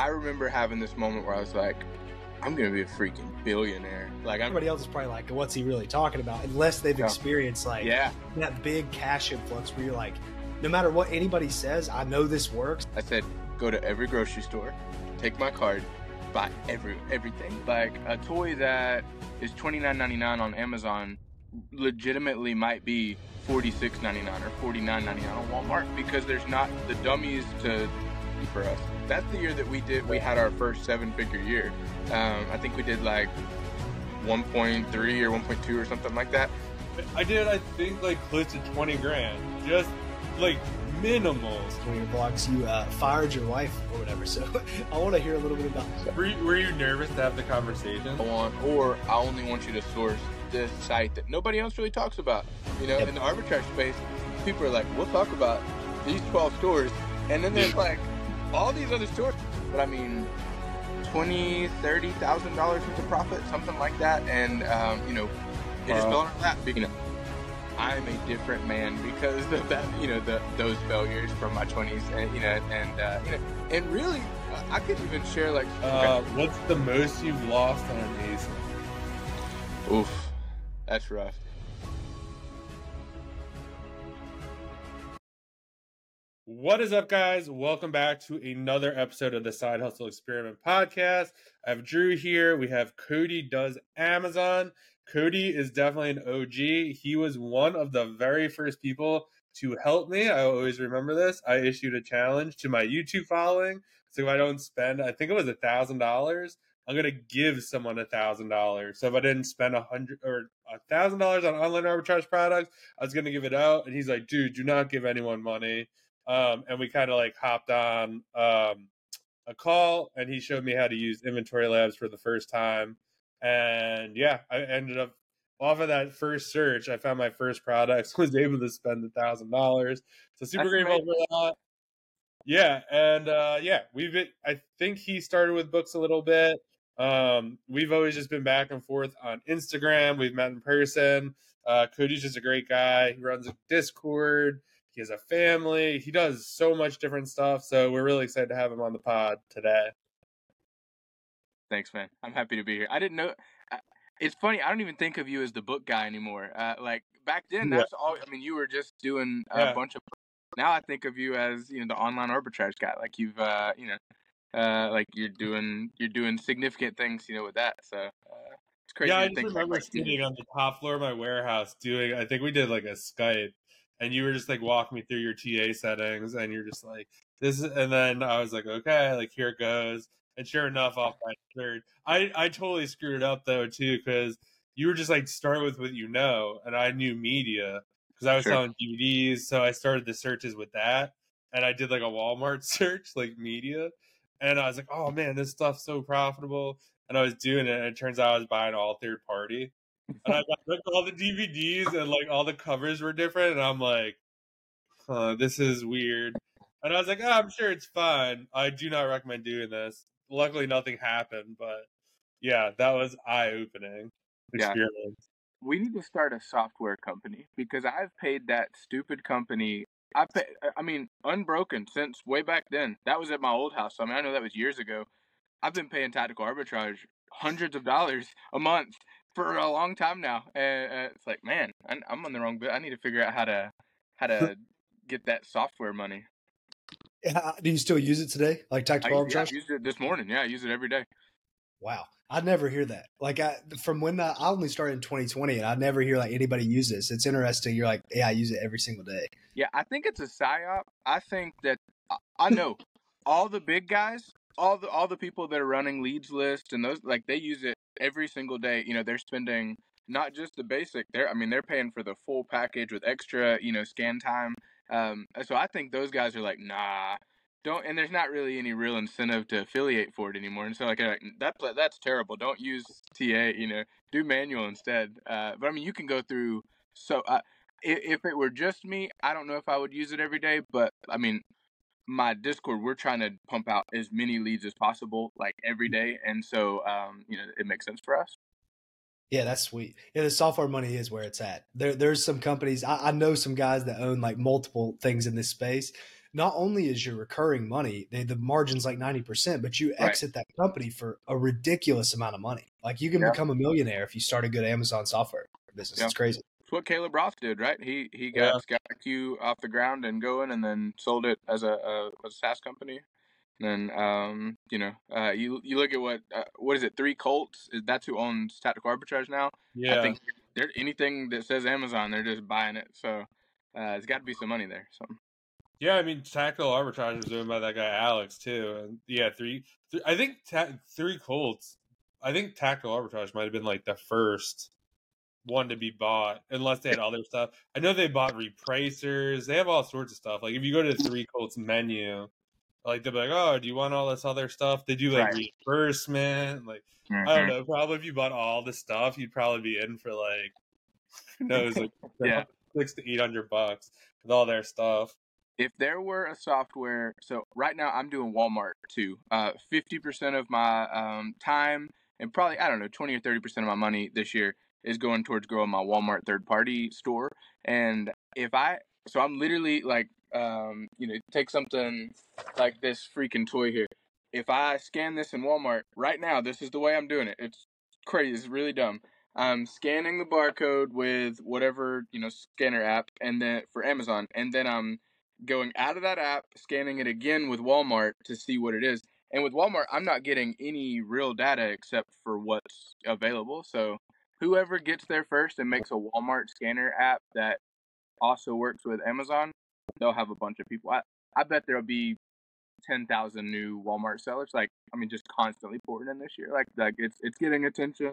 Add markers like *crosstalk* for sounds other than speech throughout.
I remember having this moment where I was like, I'm gonna be a freaking billionaire. Like I'm, Everybody else is probably like, what's he really talking about? Unless they've experienced like yeah. that big cash influx where you're like, no matter what anybody says, I know this works. I said, go to every grocery store, take my card, buy every everything. Like a toy that is twenty nine ninety nine on Amazon, legitimately might be forty six ninety nine or forty nine ninety nine on Walmart because there's not the dummies to for us. That's the year that we did. We had our first seven figure year. Um, I think we did like one point three or one point two or something like that. I did, I think, like close to 20 grand. Just like minimal. One of your vlogs, you uh, fired your wife or whatever. So *laughs* I want to hear a little bit about that. Were you, were you nervous to have the conversation? I want, or I only want you to source this site that nobody else really talks about. You know, Yep. in the arbitrage space, people are like, we'll talk about these 12 stores, and then there's like all these other stores. But I mean, twenty, thirty thousand dollars worth of profit, something like that, and um, you know, it just Wow. fell into that. You know, I'm a different man because of that. You know, the those failures from my 20s, and you know, and uh, you know, and really, I I could even share like. Uh, what's the most you've lost on an? Oof, that's rough. What is up, guys? Welcome back to another episode of the Side Hustle Experiment podcast. I have Drew here. We have Cody does Amazon. Cody is definitely an OG. He was one of the very first people to help me. I always remember this. I issued a challenge to my YouTube following. So if I don't spend, I think it was a thousand dollars, I'm gonna give someone a thousand dollars. So if I didn't spend a hundred or a thousand dollars on online arbitrage products, I was gonna give it out. And he's like, dude, do not give anyone money um, and we kind of like hopped on um, a call and he showed me how to use inventory labs for the first time and yeah i ended up off of that first search i found my first products *laughs* was able to spend a thousand dollars so super That's grateful for that. Yeah and uh yeah we've been i think he started with books a little bit um we've always just been back and forth on instagram we've met in person uh cody's just a great guy he runs a discord he has a family. He does so much different stuff. So we're really excited to have him on the pod today. Thanks, man. I'm happy to be here. I didn't know. It's funny. I don't even think of you as the book guy anymore. Uh, like back then, Yeah. that's all. I mean, you were just doing a Yeah. bunch of. Now I think of you as you know the online arbitrage guy. Like you've uh, you know, uh, like you're doing you're doing significant things. You know with that. So uh, it's crazy. yeah, I just think remember like, sitting on the top floor of my warehouse doing. I think we did like a Skype, and you were just like walking me through your TA settings, and you're just like this, is, and then I was like, okay, like here it goes. And sure enough, off my third, I I totally screwed it up though too because you were just like start with what you know, and I knew media because I was Sure. selling DVDs, so I started the searches with that, and I did like a Walmart *laughs* search like media, and I was like, oh man, this stuff's so profitable, and I was doing it, and it turns out I was buying all third party, and I got like all the DVDs and like all the covers were different, and I'm like, huh, this is weird. And I was like, oh, I'm sure it's fine. I do not recommend doing this. Luckily, nothing happened, but yeah, that was eye opening Yeah. experience. we need to start a software company because I've paid that stupid company. I pay, I mean, unbroken since way back then. That was at my old house. I mean, I know that was years ago. I've been paying tactical arbitrage hundreds of dollars a month for a long time now, and uh, it's like, man, I'm I'm on the wrong bit. I need to figure out how to how to *laughs* get that software money. Yeah, do you still use it today? Like I, tactical use- yeah, I arbitrage? used it this morning. Yeah, I use it every day. Wow, I never hear that. Like I, from when I, I only started in 2020, and I never hear like anybody use this. It's interesting. You're like, yeah, I use it every single day. Yeah, I think it's a psyop. I think that I, I know all the big guys, all the all the people that are running leads list and those like they use it every single day. You know, they're spending not just the basic. They're I mean they're paying for the full package with extra you know scan time. Um, so I think those guys are like, nah, don't. And there's not really any real incentive to affiliate for it anymore. And so like, like that that's terrible. Don't use TA. You know, do manual instead. Uh, but I mean, you can go through. So uh, if it were just me, I don't know if I would use it every day. But I mean, my Discord, we're trying to pump out as many leads as possible, like every day, and so um, you know, it makes sense for us. Yeah, that's sweet. Yeah, the software money is where it's at. There, there's some companies. I, I know some guys that own like multiple things in this space, not only is your recurring money, they, the margin's like 90%, but you Right. exit that company for a ridiculous amount of money. Like you can Yeah. become a millionaire if you start a good Amazon software business. Yeah. It's crazy. It's what Caleb Roth did, right? He he Yeah. got ScoutIQ off the ground and going, and then sold it as a, a, a SaaS company. And then um, you know, uh, you you look at what uh, what is it? Threecolts. Is that's who owns Tactical Arbitrage now? Yeah. I think there anything that says Amazon, they're just buying it. So uh, there's got to be some money there. So Yeah, I mean, tactical arbitrage was owned by that guy Alex too, and yeah, three. Th- I think ta- Threecolts. I think tactical arbitrage might have been like the first one to be bought, unless they had other stuff. I know they bought repricers. They have all sorts of stuff. Like if you go to the Threecolts menu, like they'll be like, "Oh, do you want all this other stuff?" They do like Right. reimbursement. Like I don't know. Probably if you bought all the stuff, you'd probably be in for like *laughs* who knows, like *laughs* Yeah. six to eight hundred bucks with all their stuff. if there were a software so right now i'm doing walmart too uh, 50% of my um, time and probably i don't know 20 or 30% of my money this year is going towards growing my walmart third party store and if i so i'm literally like um, you know take something like this freaking toy here if i scan this in walmart right now this is the way i'm doing it it's crazy it's really dumb I'm scanning the barcode with whatever you know scanner app, and then for Amazon, and then I'm going out of that app, scanning it again with Walmart to see what it is. And with Walmart, I'm not getting any real data except for what's available. So whoever gets there first and makes a Walmart scanner app that also works with Amazon, they'll have a bunch of people. I, I bet there'll be ten thousand new Walmart sellers. Like I mean, just constantly pouring in this year. Like like it's it's getting attention.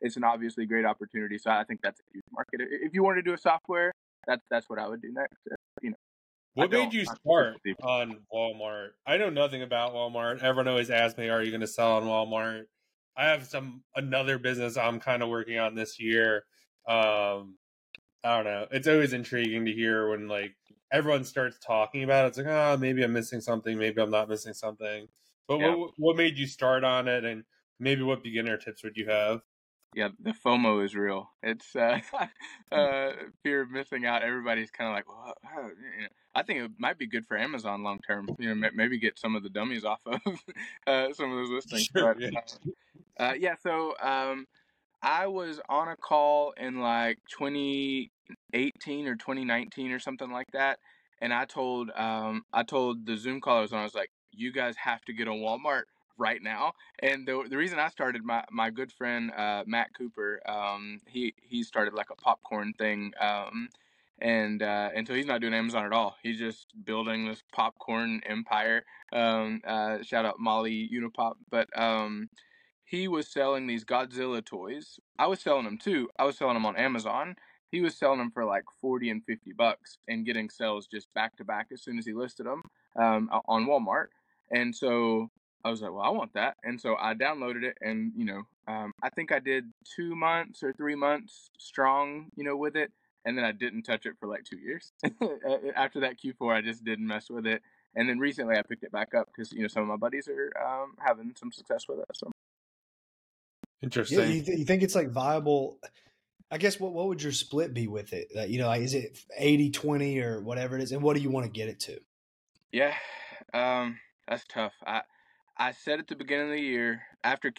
It's an obviously great opportunity. So I think that's a huge market. If you want to do a software, that's that's what I would do next. Uh, You know, What made you start *laughs* on Walmart? I know nothing about Walmart. Everyone always asks me, "Are you going to sell on Walmart?" I have some another business I'm kind of working on this year. Um, I don't know. It's always intriguing to hear when like everyone starts talking about it. It's like, oh, maybe I'm missing something. Maybe I'm not missing something. But Yeah. what what made you start on it, and maybe what beginner tips would you have? yeah, the FOMO is real. It's uh, *laughs* uh, fear of missing out. Everybody's kind of like, well, how, you know. I think it might be good for Amazon long term. You know, ma- maybe get some of the dummies off of *laughs* uh, some of those listings. Sure, but, yeah. Uh, yeah, so um, I was on a call in like 2018 or 2019 or something like that, and I told um, I told the Zoom callers and I was like, you guys have to get on Walmart right now. And the the reason I started my my good friend uh, Matt Cooper, um, he he started like a popcorn thing. Um, and uh, and so he's not doing Amazon at all. He's just building this popcorn empire. Um, uh, shout out Molly Unipop, but um, he was selling these Godzilla toys. I was selling them too. I was selling them on Amazon. He was selling them for like forty and fifty bucks, and getting sales just back to back as soon as he listed them um, on Walmart. And so I was like, well, I want that. And so I downloaded it, and you know, um, I think I did two months or three months strong, you know, with it and then I didn't touch it for like two years. *laughs* After that Q4, I just didn't mess with it. And then recently, I picked it back up because you know some of my buddies are um, having some success with it. So Interesting. Yeah, you, th- you think it's like viable? I guess what what would your split be with it? Like, you know, like is it 80 20 or whatever it is? And what do you want to get it to? yeah, um, that's tough. I I said at the beginning of the year after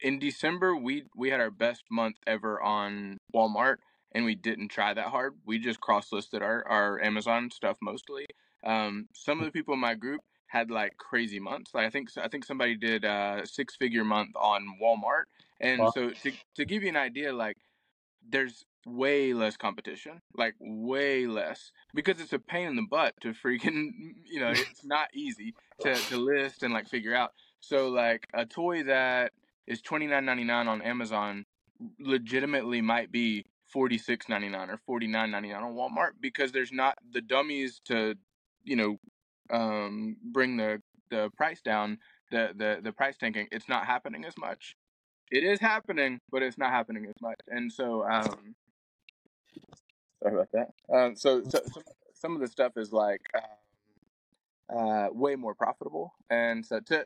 in December we we had our best month ever on Walmart, and we didn't try that hard. We just cross listed our our Amazon stuff mostly. Um, some of the people in my group had like crazy months. Like I think I think somebody did a six figure month on Walmart. And Wow. so to to give you an idea, like there's way less competition, like way less, because it's a pain in the butt to freaking, *laughs* you know, it's not easy to, to list and like figure out. So like a toy that is twenty nine ninety nine on Amazon, legitimately might be forty six ninety nine or forty nine ninety nine on Walmart because there's not the dummies to, you know, um, bring the the price down, the the the price tanking. It's not happening as much it is happening, but it's not happening as much. And so, um, sorry about that. Um, so, so some, some of the stuff is like um, uh, way more profitable. And so, to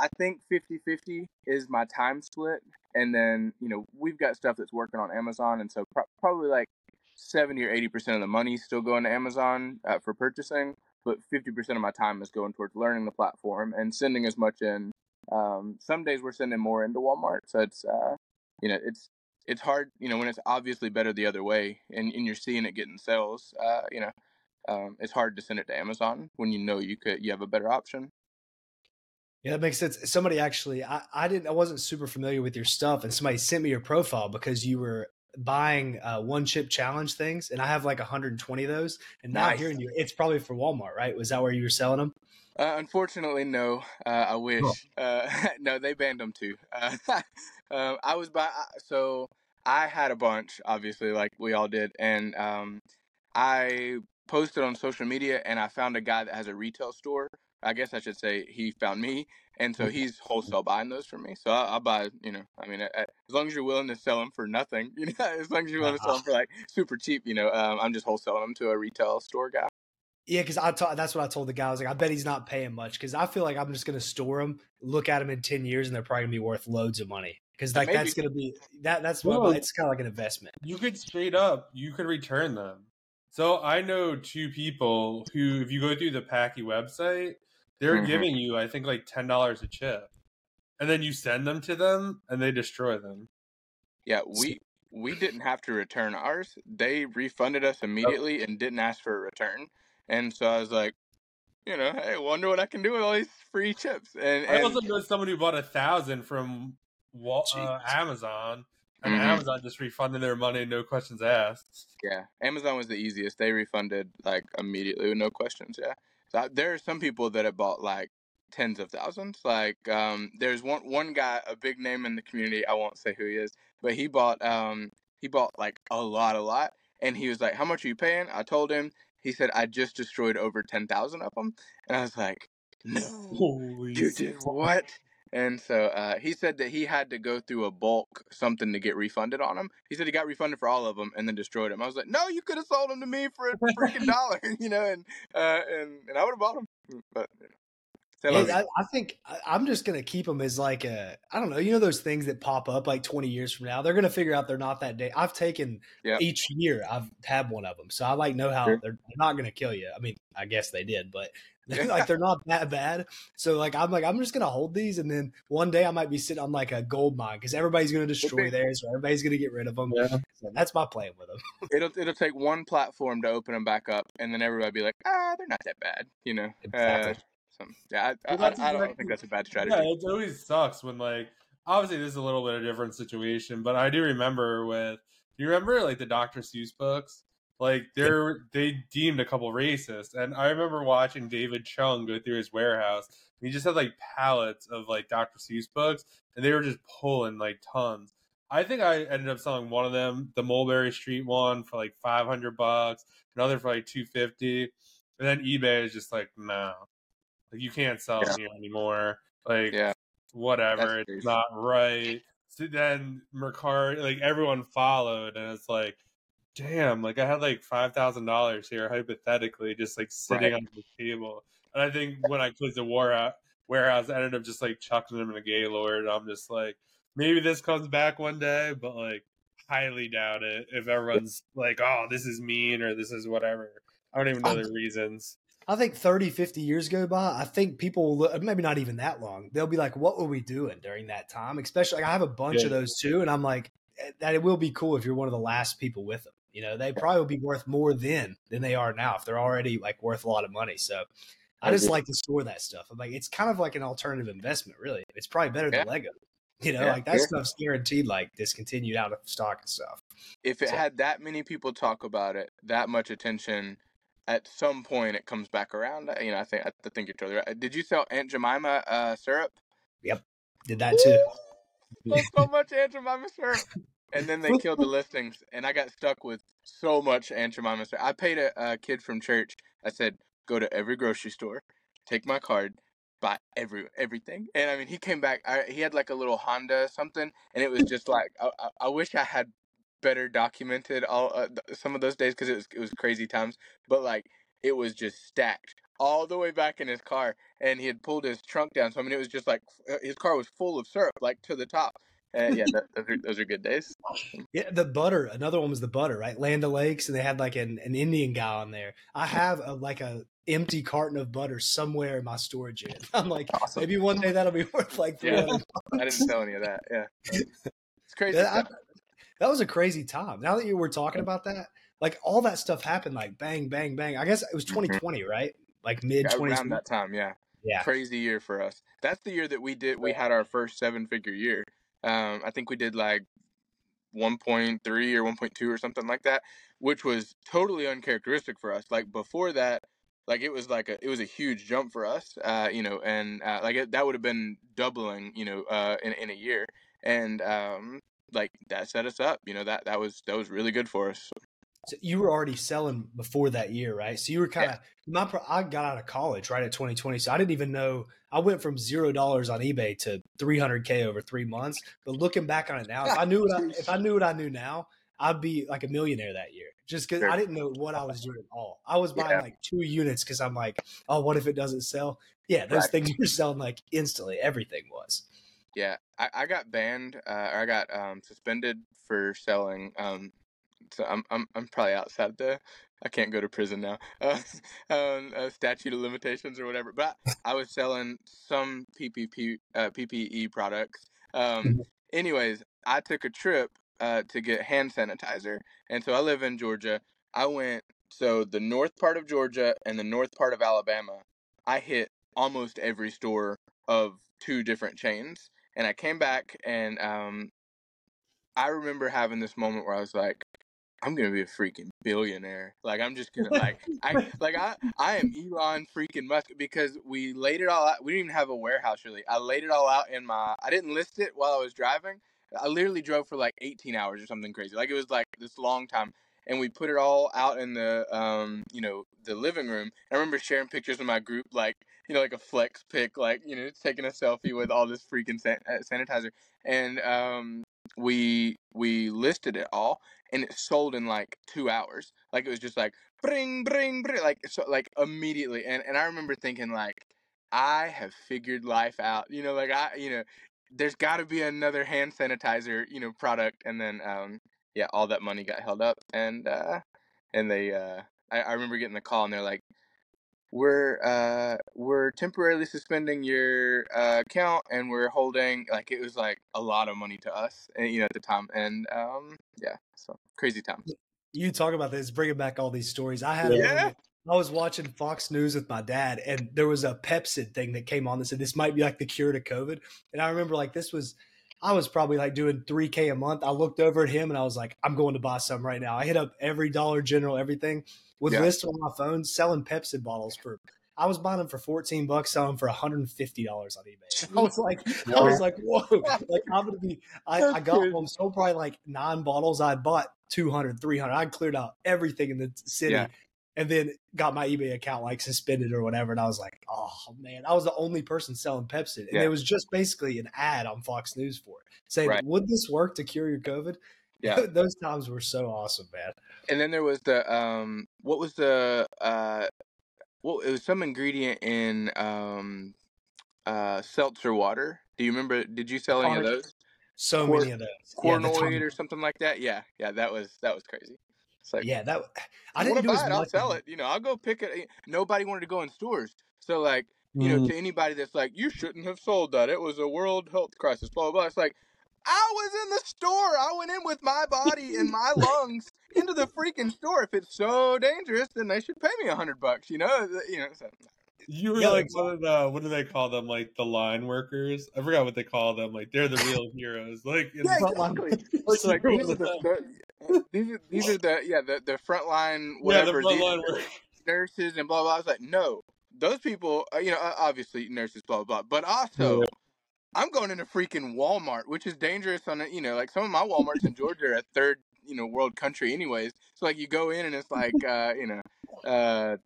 I think 50 50 is my time split. And then, you know, we've got stuff that's working on Amazon. And so, pro- probably like 70 or 80% of the money still going to Amazon uh, for purchasing. But 50% of my time is going towards learning the platform and sending as much in. Um, some days we're sending more into Walmart, so it's uh, you know it's it's hard you know when it's obviously better the other way and, and you're seeing it getting sales. Uh, you know, um, it's hard to send it to Amazon when you know you could you have a better option. Yeah, that makes sense. Somebody actually, I, I didn't, I wasn't super familiar with your stuff, and somebody sent me your profile because you were buying uh, one chip challenge things, and I have like 120 of those. And now Nice. hearing you, it's probably for Walmart, right? Was that where you were selling them? Uh, unfortunately, no. Uh, I wish. Uh, *laughs* no, they banned them too. *laughs* Uh, um, I was by so I had a bunch, obviously, like we all did, and um, I posted on social media, and I found a guy that has a retail store. I guess I should say he found me, and so he's wholesale buying those for me. So I, I'll buy, you know, I mean, I, I- as long as you're willing to sell them for nothing, *laughs* you know, as long as you're willing to sell them for like super cheap, you know, um, I'm just wholesaling them to a retail store guy. Yeah, because I that's what I told the guy. I was like, I bet he's not paying much because I feel like I'm just going to store them, look at them in 10 years, and they're probably going to be worth loads of money. Because like Maybe. that's going to be that. That's what Well- it's kind of like an investment. You could straight up, you could return them. So I know two people who, if you go through the Paqui website, they're Mhm. giving you, I think, like ten dollars a chip, and then you send them to them, and they destroy them. Yeah, we we didn't have to return ours. They refunded us immediately and didn't ask for a return. And so I was like, you know, hey, wonder what I can do with all these free chips. And, I and also know someone who bought a thousand from uh, Amazon, and Mhm. Amazon just refunded their money, no questions asked. yeah, Amazon was the easiest. They refunded like immediately with no questions. Yeah, I- there are some people that have bought like tens of thousands. Like, um, there's one one guy, a big name in the community. I won't say who he is, but he bought um he bought like a lot, a lot. And he was like, "How much are you paying?" I told him. He said, "I just destroyed over ten thousand of them." And I was like, "No, Holy you did what?" And so uh, he said that he had to go through a bulk something to get refunded on him. He said he got refunded for all of them and then destroyed them. I was like, "No, you could have sold them to me for a freaking *laughs* dollar, *laughs* you know, and uh, and and I would have bought them." But you know. Say Yeah, less. I, I think I- I'm just gonna keep them as like a I don't know. You know those things that pop up like 20 years from now. They're gonna figure out they're not that day. I've taken Yeah. each year. I've had one of them, so I like know how Sure. they're, they're not gonna kill you. I mean, I guess they did, but *laughs* like they're not that bad. So like I'm like I'm just gonna hold these, and then one day I might be sitting on like a gold mine because everybody's gonna destroy theirs, or everybody's gonna get rid of them. Yeah. So that's my plan with them. *laughs* it'll it'll take one platform to open them back up, and then everybody be like, "Ah, they're not that bad," you know. Uh, Exactly. so, yeah, I, Well, I, I, I don't think that's a bad *laughs* strategy. Yeah, it always sucks when like obviously this is a little bit of a different situation, but I do remember with do you remember like the Dr. Seuss books? Like they're they deemed a couple racist, and I remember watching David Chung go through his warehouse. He just had like pallets of like Dr. Seuss books, and they were just pulling like tons. I think I ended up selling one of them, the Mulberry Street one, for like five hundred bucks, another for like two fifty, and then eBay is just like, no, like you can't sell them here anymore. Like Yeah. whatever, it's not right. So then Mercari, like everyone followed, and it's like, damn, like I had like five thousand dollars here hypothetically, just like sitting Right. on the table. And I think when I closed the war out, warehouse, I ended up just like chucking them in a Gaylord. I'm just like, maybe this comes back one day, but like highly doubt it. If everyone's like, oh, this is mean or this is whatever, I don't even know the reasons. I think 30, 50 years go by. I think people, will look, maybe not even that long, they'll be like, what were we doing during that time? Especially, like, I have a bunch Yeah. of those too. And I'm like, eh, that it will be cool if you're one of the last people with them. You know, they probably will be worth more then than they are now if they're already like worth a lot of money. So I just like to store that stuff. I'm like, it's kind of like an alternative investment, really. It's probably better than Lego. You know, Yeah, like that stuff's guaranteed, like discontinued out of stock and stuff. If it So- had that many people talk about it, that much attention, at some point it comes back around. You know, I think I think you're totally right. Did you sell Aunt Jemima uh, syrup? Yep, did that too. *laughs* So much Aunt Jemima syrup. And then they killed the listings, and I got stuck with so much syrup. I paid a, a kid from church. I said, "Go to every grocery store, take my card, buy every everything." And I mean, he came back. I, he had like a little Honda something, and it was just like I, I, I wish I had better documented all uh, th- some of those days because it was it was crazy times. But like it was just stacked all the way back in his car, and he had pulled his trunk down. So I mean, it was just like uh, his car was full of syrup, like to the top. Uh, yeah, that, those, are, those are good days. *laughs* Yeah, the butter. Another one was the butter, right? Land O'Lakes, and they had like an, an Indian guy on there. I have a, like a empty carton of butter somewhere in my storage unit. *laughs* I'm like, Awesome. maybe one day that'll be *laughs* worth like three Yeah. I didn't sell any of that. Yeah, it's crazy. That, I- that was a crazy time. Now that you were talking about that, like all that stuff happened, like bang, bang, bang. I guess it was 2020, right? Like mid 2020. around that time. Yeah. Yeah. crazy year for us. That's the year that we did. We had our first seven figure year. Um, I think we did like 1.3 or 1.2 or something like that, which was totally uncharacteristic for us. Like before that, like it was like a it was a huge jump for us. Uh, you know, and uh, like it, that would have been doubling. You know, uh, in in a year, and um, like that set us up. You know, that that was that was really good for us. So you were already selling before that year, right? So you were kind of my. pro- I got out of college right at 2020, so I didn't even know. I went from zero dollars on eBay to 300k over three months. But looking back on it now, if I knew what I, if I knew what I knew now, I'd be like a millionaire that year. Just because Sure. I didn't know what I was doing at all. I was buying Yeah. like two units because I'm like, oh, what if it doesn't sell? Yeah, those Right. things *laughs* were selling like instantly. Everything was. Yeah, I, I got banned. Uh, or I got um, suspended for selling. Um, so I'm I'm I'm probably outside the. I can't go to prison now. *laughs* Uh, um, uh, statute of limitations or whatever. But I was selling some PPP uh, PPE products. Um, anyways, I took a trip uh, to get hand sanitizer, and so I live in Georgia. I went so the north part of Georgia and the north part of Alabama. I hit almost every store of two different chains, and I came back and um, I remember having this moment where I was like, I'm gonna be a freaking billionaire. Like I'm just gonna like *laughs* I like I I am Elon freaking Musk because we laid it all out. We didn't even have a warehouse really. I laid it all out in my. I didn't list it while I was driving. I literally drove for like 18 hours or something crazy. Like it was like this long time, and we put it all out in the um you know the living room. I remember sharing pictures in my group like you know like a flex pic like you know taking a selfie with all this freaking san- uh, sanitizer and um we we listed it all and it sold in like two hours. Like it was just like bring, bring, bring, like so like immediately. And and I remember thinking like, I have figured life out. You know, like I, you know, there's got to be another hand sanitizer, you know, product. And then um yeah, all that money got held up, and uh and they uh I, I remember getting the call and they're like. We're uh we're temporarily suspending your uh, account and we're holding like it was like a lot of money to us and, you know at the time and um yeah so crazy times You talk about this, bringing back all these stories. I had a Yeah. moment- I was watching Fox News with my dad, and there was a Pepcid thing that came on that said this might be like the cure to COVID. And I remember like this was, I was probably like doing three k a month. I looked over at him and I was like, I'm going to buy some right now. I hit up every Dollar General, everything with Yeah. lists on my phone selling Pepcid bottles for. I was buying them for 14 bucks, selling them for 150 dollars on eBay. *laughs* I was like, I was like, whoa! Like I'm gonna be. I, I got home, so probably like nine bottles. I bought 200, 300. I cleared out everything in the city, Yeah. and then got my eBay account like suspended or whatever. And I was like, oh man, I was the only person selling Pepcid, and it was just basically an ad on Fox News for it, saying, Right. "Would this work to cure your COVID?" Yeah. *laughs* those times were so awesome, man. And then there was the um what was the uh well it was some ingredient in um uh seltzer water do you remember did you sell any of those So Cor- many of those. Cornoid time- or something like that yeah yeah that was that was crazy it's like yeah, that I didn't do to as buy it. I'll much. sell it. You know, I'll go pick it. Nobody wanted to go in stores, so like, you know, Mm. to anybody that's like, you shouldn't have sold that. It was a world health crisis. Blah blah blah. It's like, I was in the store. I went in with my body and my *laughs* lungs into the freaking store. If it's so dangerous, then they should pay me a hundred bucks. You know, you know. So, You were Yeah, like exactly. one of the what do they call them? Like the line workers. I forgot what they call them. Like they're the real *laughs* heroes. Like Yeah, exactly. It's *laughs* like these are the, the- these are these are the yeah the the frontline yeah, the whatever. front these line workers. nurses and blah blah. I was like, no, those people, uh, you know, uh, obviously nurses, blah blah, blah. But also, Yeah. I'm going into freaking Walmart, which is dangerous. On a, you know, like some of my WalMarts in Georgia are a third, you know, world country, anyways. So like, you go in and it's like, *laughs* uh, you know, uh,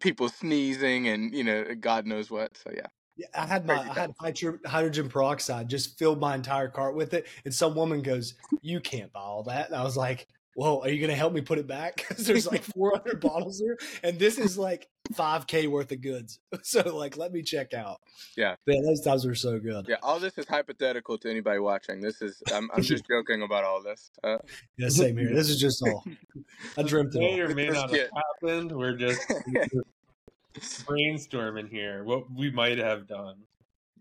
people sneezing and you know, God knows what. So yeah, Yeah, I had my I had hydro- hydrogen peroxide, just filled my entire cart with it, and some woman goes, "You can't buy all that." And I was like, "Well, are you going to help me put it back?" *laughs* Because there's like *laughs* 400 bottles here, and this is like 5k worth of goods. *laughs* So like, let me check out. Yeah. man, those times were so good. yeah. All this is hypothetical to anybody watching. This is I'm I'm just joking about all this. Uh, Yeah, same here. This is just all I dreamt it may or may not have happened. We're just brainstorming here what we might have done.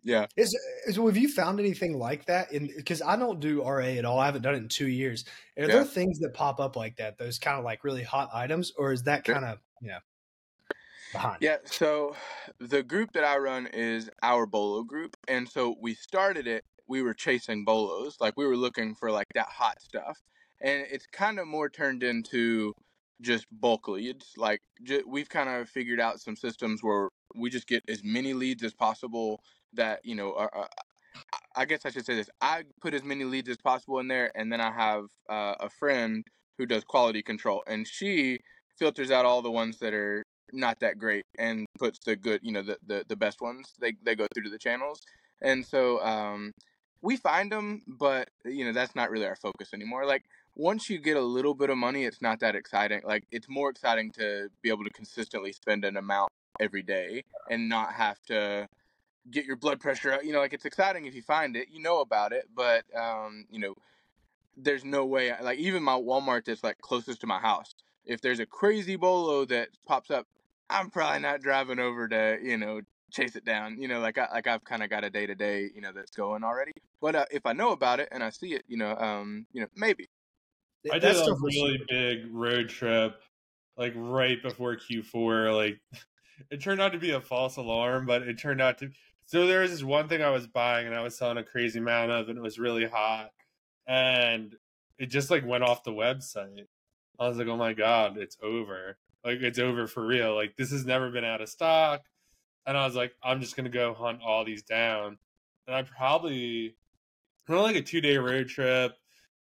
Yeah. Is, is have you found anything like that? In because I don't do RA at all. I haven't done it in two years. Are Yeah. there things that pop up like that? Those kind of like really hot items, or is that kind of you know behind? Yeah, so the group that I run is our bolo group, and so we started it. We were chasing bolos, like we were looking for like that hot stuff, and it's kind of more turned into just bulk leads. Like ju- we've kind of figured out some systems where we just get as many leads as possible. That you know, are, are, I- guess I should say this: I put as many leads as possible in there, and then I have uh, a friend who does quality control, and she filters out all the ones that are not that great and puts the good you know the, the the best ones they they go through to the channels and so um we find them but you know that's not really our focus anymore like once you get a little bit of money it's not that exciting like it's more exciting to be able to consistently spend an amount every day and not have to get your blood pressure up you know like it's exciting if you find it you know about it but um you know there's no way like even my walmart that's like closest to my house if there's a crazy bolo that pops up i'm probably not driving over to you know chase it down you know like I, like i've kind of got a day to day you know that's going already but uh, if i know about it and i see it you know um you know maybe I That did a really super- big road trip, like right before Q4. Like *laughs* it turned out to be a false alarm, but it turned out to. So there was this one thing I was buying, and I was selling a crazy amount of, and it was really hot, and it just like went off the website. I was like, oh my god, it's over. Like it's over for real. Like this has never been out of stock. And I was like, I'm just gonna go hunt all these down. And I probably went on like a two day road trip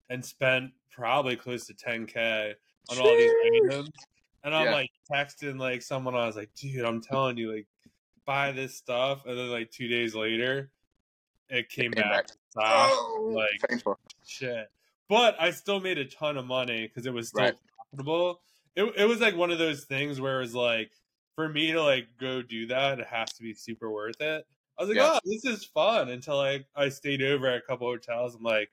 and spent probably close to 10k on all these items. And I'm Yeah. like texting like someone. I was like, dude, I'm telling you, like, buy this stuff. And then like two days later, it came, came back. back. stock. Oh, like painful. shit. But I still made a ton of money because it was still Right. profitable. It it was like one of those things where it was like for me to like go do that, it has to be super worth it. I was like, Yeah. oh, this is fun until I I stayed over at a couple hotels. I'm like,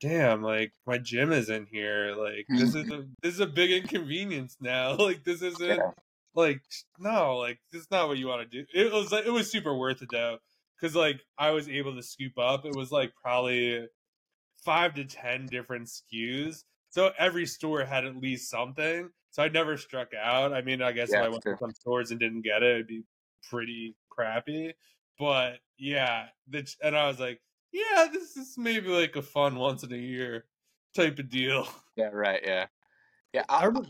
damn, like my gym is in here. Like this *laughs* is a this is a big inconvenience now. *laughs* Like this isn't Yeah. Like no, like this is not what you want to do. It was like it was super worth it though, because like I was able to scoop up. It was like probably five to ten different SKUs. So every store had at least something. So I never struck out. I mean, I guess Yeah, if I went sure. to some stores and didn't get it, it'd be pretty crappy. But yeah, the, and I was like, yeah, this is maybe like a fun once in a year type of deal. yeah right yeah yeah I I, remember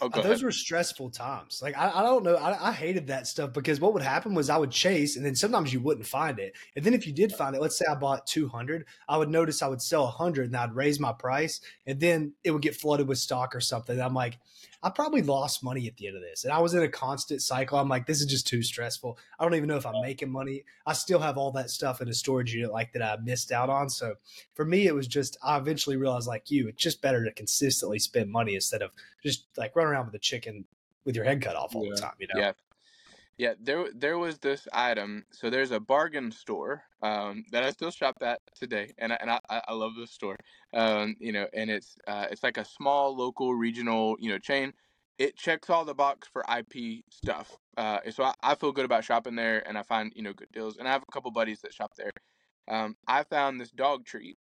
oh uh, go those ahead were stressful times. Like I, I don't know, I, I hated that stuff because what would happen was I would chase, and then sometimes you wouldn't find it. And then if you did find it, let's say I bought two hundred, I would notice I would sell hundred, and I'd raise my price, and then it would get flooded with stock or something. And I'm like, I probably lost money at the end of this, and I was in a constant cycle. I'm like, this is just too stressful. I don't even know if I'm making money. I still have all that stuff in a storage unit like that I missed out on. So for me, it was just I eventually realized, like you, it's just better to consistently spend money instead of just like run around with a chicken with your head cut off all Yeah. the time. You know? Yeah. Yeah, there there was this item. So there's a bargain store um, that I still shop at today, and I, and I, I I love this store. Um, you know, and it's uh, it's like a small local regional you know chain. It checks all the box for IP stuff. Uh, so I, I feel good about shopping there, and I find you know good deals. And I have a couple buddies that shop there. Um, I found this dog treat,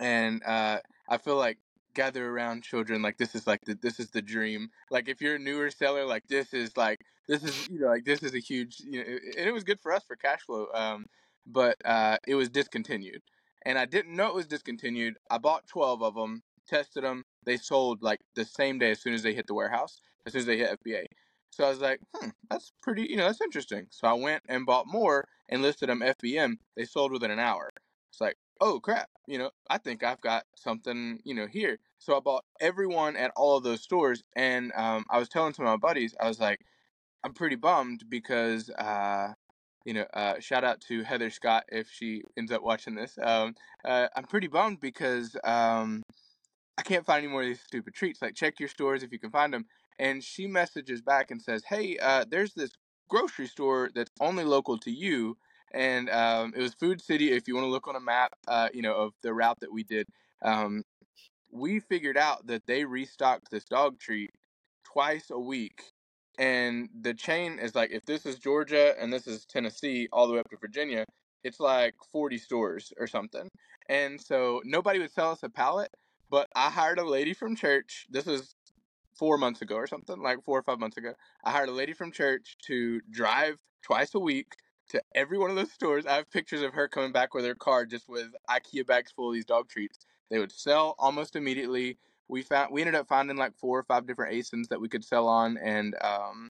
and uh, I feel like gather around children like this is like the this is the dream. Like if you're a newer seller, like this is like this is you know like this is a huge you know and it was good for us for cash flow. Um, but uh, it was discontinued, and I didn't know it was discontinued. I bought twelve of them, tested them. They sold like the same day as soon as they hit the warehouse, as soon as they hit FBA. So I was like, hmm, that's pretty, you know, that's interesting. So I went and bought more and listed them FBM. They sold within an hour. It's like, oh crap, you know, I think I've got something, you know, here. So I bought everyone at all of those stores, and um, I was telling some of my buddies, I was like, I'm pretty bummed because, uh, you know, uh, shout out to Heather Scott if she ends up watching this. Um, uh, I'm pretty bummed because um, I can't find any more of these stupid treats. Like, check your stores if you can find them. And she messages back and says, Hey, uh, there's this grocery store that's only local to you. And um, it was Food City. If you want to look on a map, uh, you know, of the route that we did, um, we figured out that they restocked this dog treat twice a week and the chain is like if this is Georgia and this is Tennessee all the way up to Virginia, it's like 40 stores or something. And so nobody would sell us a pallet, but I hired a lady from church. This was four months ago or something, like four or five months ago. I hired a lady from church to drive twice a week to every one of those stores. I have pictures of her coming back with her car just with IKEA bags full of these dog treats. They would sell almost immediately. We found we ended up finding like four or five different ASINs that we could sell on, and um,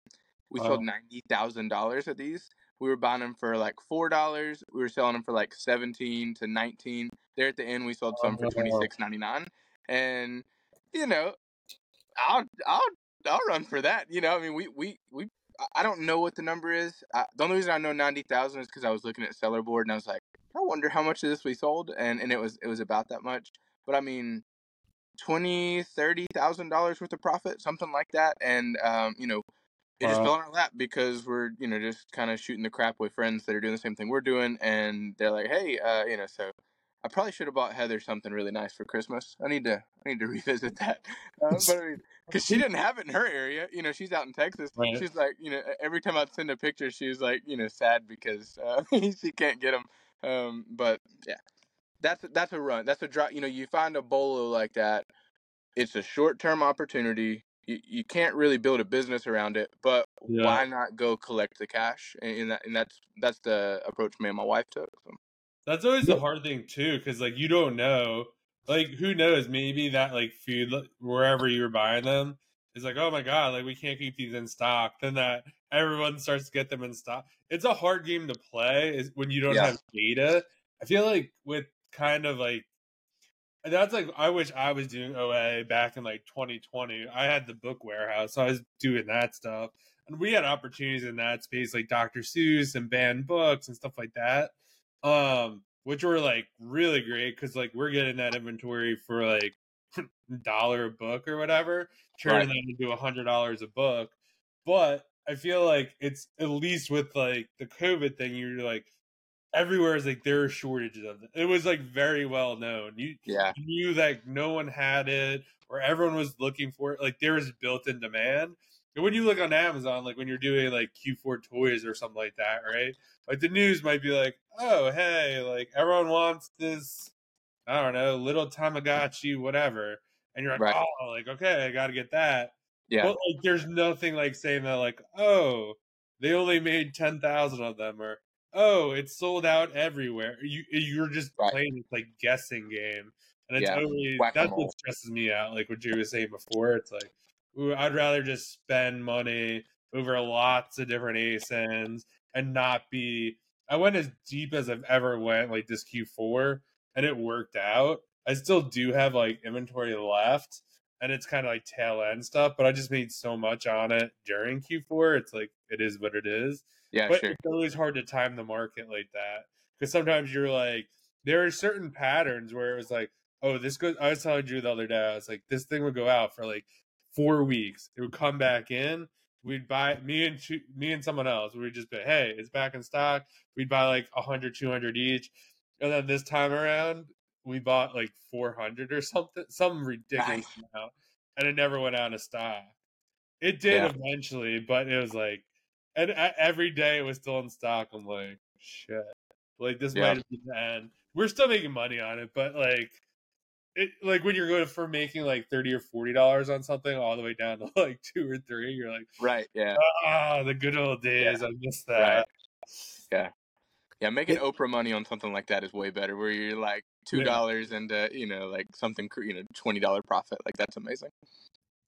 we Wow. sold ninety thousand dollars of these. We were buying them for like four dollars. We were selling them for like seventeen to nineteen. There at the end, we sold some for twenty six ninety nine, and you know, I'll I'll I'll run for that. You know, I mean, we we we. I- don't know what the number is. I, the only reason I know ninety thousand is because I was looking at Sellerboard and I was like, I wonder how much of this we sold, and and it was it was about that much. But I mean, twenty thirty thousand dollars worth of profit, something like that, and um, you know, it just fell in our lap because we're you know just kind of shooting the crap with friends that are doing the same thing we're doing, and they're like, hey, uh, you know, so I probably should have bought Heather something really nice for Christmas. I need to I need to *laughs* revisit that, uh, but I mean, *laughs* because she didn't have it in her area. You know, she's out in Texas. Right. She's like, you know, every time I'd send a picture, she was like, you know, sad because uh, *laughs* she can't get them. Um, but yeah, that's that's a run. That's a drop. You know, you find a bolo like that. It's a short term opportunity. You, you can't really build a business around it, but Yeah. why not go collect the cash? And, and that and that's that's the approach me and my wife took. So. That's always the hard thing too, because like you don't know, like who knows? Maybe that like food wherever you're buying them is like, oh my god, like we can't keep these in stock. Then that everyone starts to get them in stock. It's a hard game to play is when you don't Yeah. have data. I feel like with kind of like that's like I wish I was doing OA back in like 2020. I had the book warehouse, so I was doing that stuff, and we had opportunities in that space, like Dr. Seuss and banned books and stuff like that, um, which were like really great because like we're getting that inventory for like *laughs* dollar a book or whatever, turning Right. that into a hundred dollars a book. But I feel like it's at least with like the COVID thing, you're like everywhere is like there are shortages of it. It was like very well known. You Yeah, knew that no one had it or everyone was looking for it. Like there was built in demand. When you look on Amazon, like when you're doing like Q4 toys or something like that, right? Like the news might be like, oh, hey, like everyone wants this, I don't know, little Tamagotchi, whatever. And you're like, Right. oh, like, okay, I got to get that. yeah, But like, there's nothing like saying that, like, oh, they only made ten thousand of them, or oh, it's sold out everywhere. You you're just Right. playing this like guessing game, and it Yeah, that's whack-a-mole. what stresses me out. Like what Jay was saying before, it's like, ooh, I'd rather just spend money over lots of different ASINs and not be. I went as deep as I've ever went, like this Q4, and it worked out. I still do have like inventory left, and it's kind of like tail end stuff, but I just made so much on it during Q4. It's like it is what it is. yeah, but sure. it's always hard to time the market like that because sometimes you're like, there are certain patterns where it was like, oh, this goes. I was telling Drew the other day, I was like, this thing would go out for like four weeks. It would come back in. We'd buy me and two, me and someone else. We'd just be, hey, it's back in stock. We'd buy like 100, 200 each, and then this time around, we bought like 400 or something, some ridiculous amount, and it never went out of stock. It did Yeah. eventually, but it was like, and every day it was still in stock. I'm like, shit, like this Yeah. might have been the end. We're still making money on it, but like, it like when you're going from making like thirty or forty dollars on something all the way down to *laughs* like two or three, you're like, Right, yeah, ah, the good old days. I miss that. right. Yeah, yeah. Making It- Oprah money on something like that is way better. Where you're like two Yeah. dollars and uh, you know like something you know twenty dollar profit. Like that's amazing.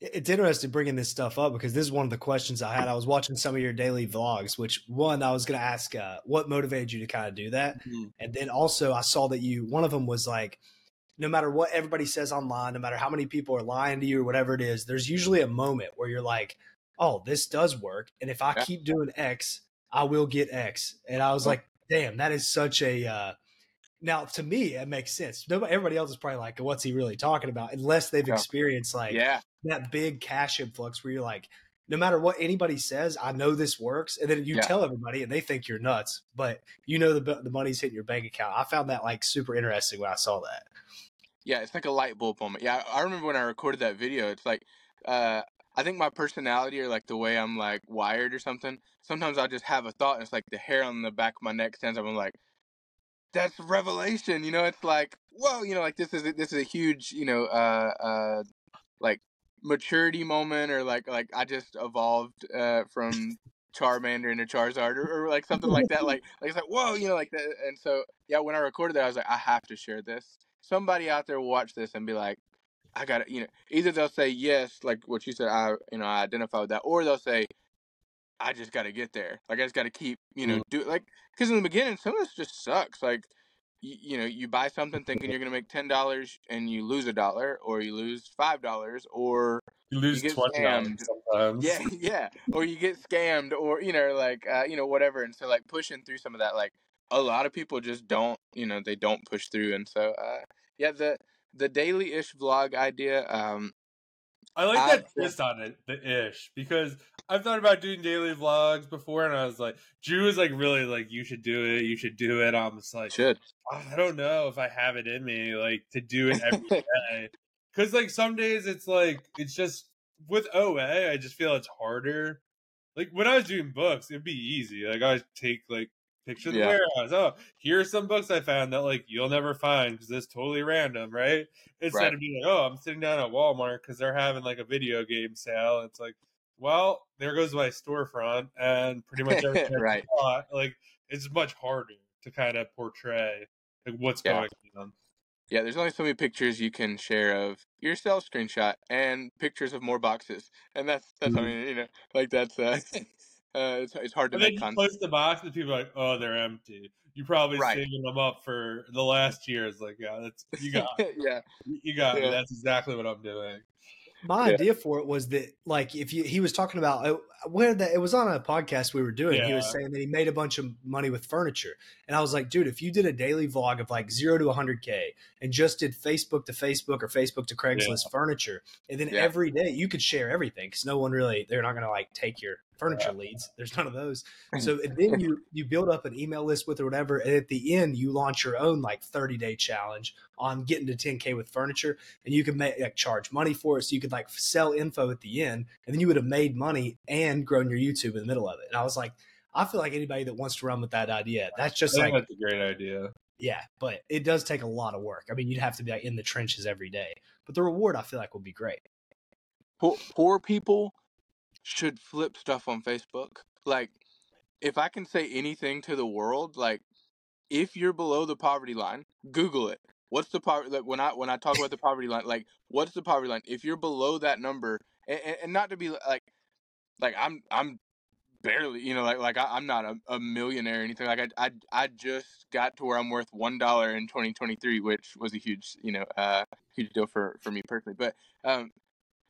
It's interesting bringing this stuff up because this is one of the questions I had. I was watching some of your daily vlogs, which one I was going to ask, uh, what motivated you to kind of do that, Mhm. and then also I saw that you one of them was like, no matter what everybody says online, no matter how many people are lying to you or whatever it is, there's usually a moment where you're like, oh, this does work, and if I Yeah. keep doing X, I will get X, and I was Yeah. like, damn, that is such a uh, now to me it makes sense. Nobody, everybody else is probably like, what's he really talking about? Unless they've Yeah. experienced like yeah, that big cash influx where you're like, no matter what anybody says, I know this works, and then you Yeah. tell everybody, and they think you're nuts, but you know the the money's hitting your bank account. I found that like super interesting when I saw that. yeah. It's like a light bulb moment. Yeah, I remember when I recorded that video. It's like uh, I think my personality or like the way I'm like wired or something. Sometimes I'll just have a thought and it's like the hair on the back of my neck stands up. I'm like, that's revelation. You know, it's like, whoa, you know, like this is this is a huge, you know, uh, uh, like maturity moment or like like I just evolved uh from Charmander into Charizard or, or like something like that. Like *laughs* like it's like whoa, you know, like that. And so yeah, when I recorded that, I was like, I have to share this. Somebody out there will watch this and be like, I got to, you know, either they'll say yes, like what you said, I you know I identify with that, or they'll say I just got to get there. Like I just got to keep, you know, Mm. do like because in the beginning some of this just sucks. Like you, you know, you buy something thinking you're gonna make ten dollars and you lose a dollar, or you lose five dollars, or You lose get twenty dollars sometimes. yeah, *laughs* yeah, or you get scammed, or you know, like uh, you know, whatever. And so like pushing through some of that, like a lot of people just don't, you know, they don't push through. And so uh, yeah, the the daily ish vlog idea, um, I like I- that twist on it, the ish, because I've thought about doing daily vlogs before, and I was like, Drew was like, really like, you should do it, you should do it. I'm just like, should ah, I don't know if I have it in me, like, to do it every *laughs* day. Because like some days it's like it's just with OA, I just feel it's harder. Like when I was doing books, it'd be easy. Like I take like pictures of the Yeah. warehouse. Oh, here's some books I found that like you'll never find because it's totally random, right? Instead Right. of being like, oh, I'm sitting down at Walmart because they're having like a video game sale. It's like, well, there goes my storefront and pretty much everything *laughs* Right. bought. Like it's much harder to kind of portray like what's Yeah. going on. Yeah, there's only so many pictures you can share of yourself screenshot and pictures of more boxes, and that's that's I Mhm. mean you know like that's uh, *laughs* uh it's it's hard to And then make you content. post the box, and people are like, "Oh, they're empty." You probably Right. saving them up for the last year. It's like, yeah, that's you got, *laughs* yeah, you got me. Yeah. That's exactly what I'm doing. My Yeah. idea for it was that, like, if you he was talking about uh, where that it was on a podcast we were doing. He was saying that he made a bunch of money with furniture, and I was like, dude, if you did a daily vlog of like zero to 100k and just did Facebook to Facebook or Facebook to Craigslist furniture, and then Yeah. every day you could share everything because no one really they're not going to like take your furniture leads. There's none of those. *laughs* So and then you you build up an email list with or whatever, and at the end you launch your own like 30 day challenge on getting to 10k with furniture, and you can make like charge money for it, so you could like sell info at the end, and then you would have made money and grown your YouTube in the middle of it. And I was like, I feel like anybody that wants to run with that idea, that's I just think like that's a great idea. yeah, but it does take a lot of work. I mean, you'd have to be like in the trenches every day, but the reward I feel like would be great. poor, poor people should flip stuff on Facebook. Like, if I can say anything to the world, like, if you're below the poverty line, Google it. What's the poverty? Like when I when I talk about the poverty line, like what's the poverty line? If you're below that number, and, and, not to be like, like I'm I'm barely, you know, like like I, I'm not a, a millionaire or anything. Like I, I I just got to where I'm worth one dollar in 2023, which was a huge, you know, uh, huge deal for for me personally. But um,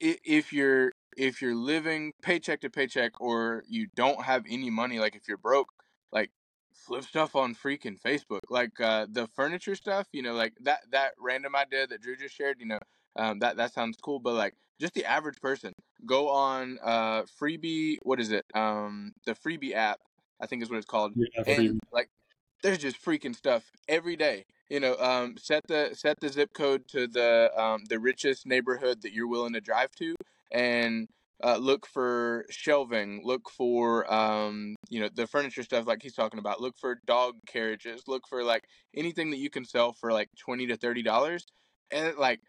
if you're if you're living paycheck to paycheck or you don't have any money, like if you're broke, like flip stuff on freaking Facebook, like uh, the furniture stuff, you know, like that that random idea that Drew just shared, you know, um, that that sounds cool, but like just the average person, go on uh freebie, what is it, um, the freebie app, I think is what it's called, Yeah, and like there's just freaking stuff every day you know um set the set the zip code to the um the richest neighborhood that you're willing to drive to and uh, look for shelving look for um you know the furniture stuff like he's talking about. Look for dog carriages. Look for like anything that you can sell for like 20 to 30 dollars. And like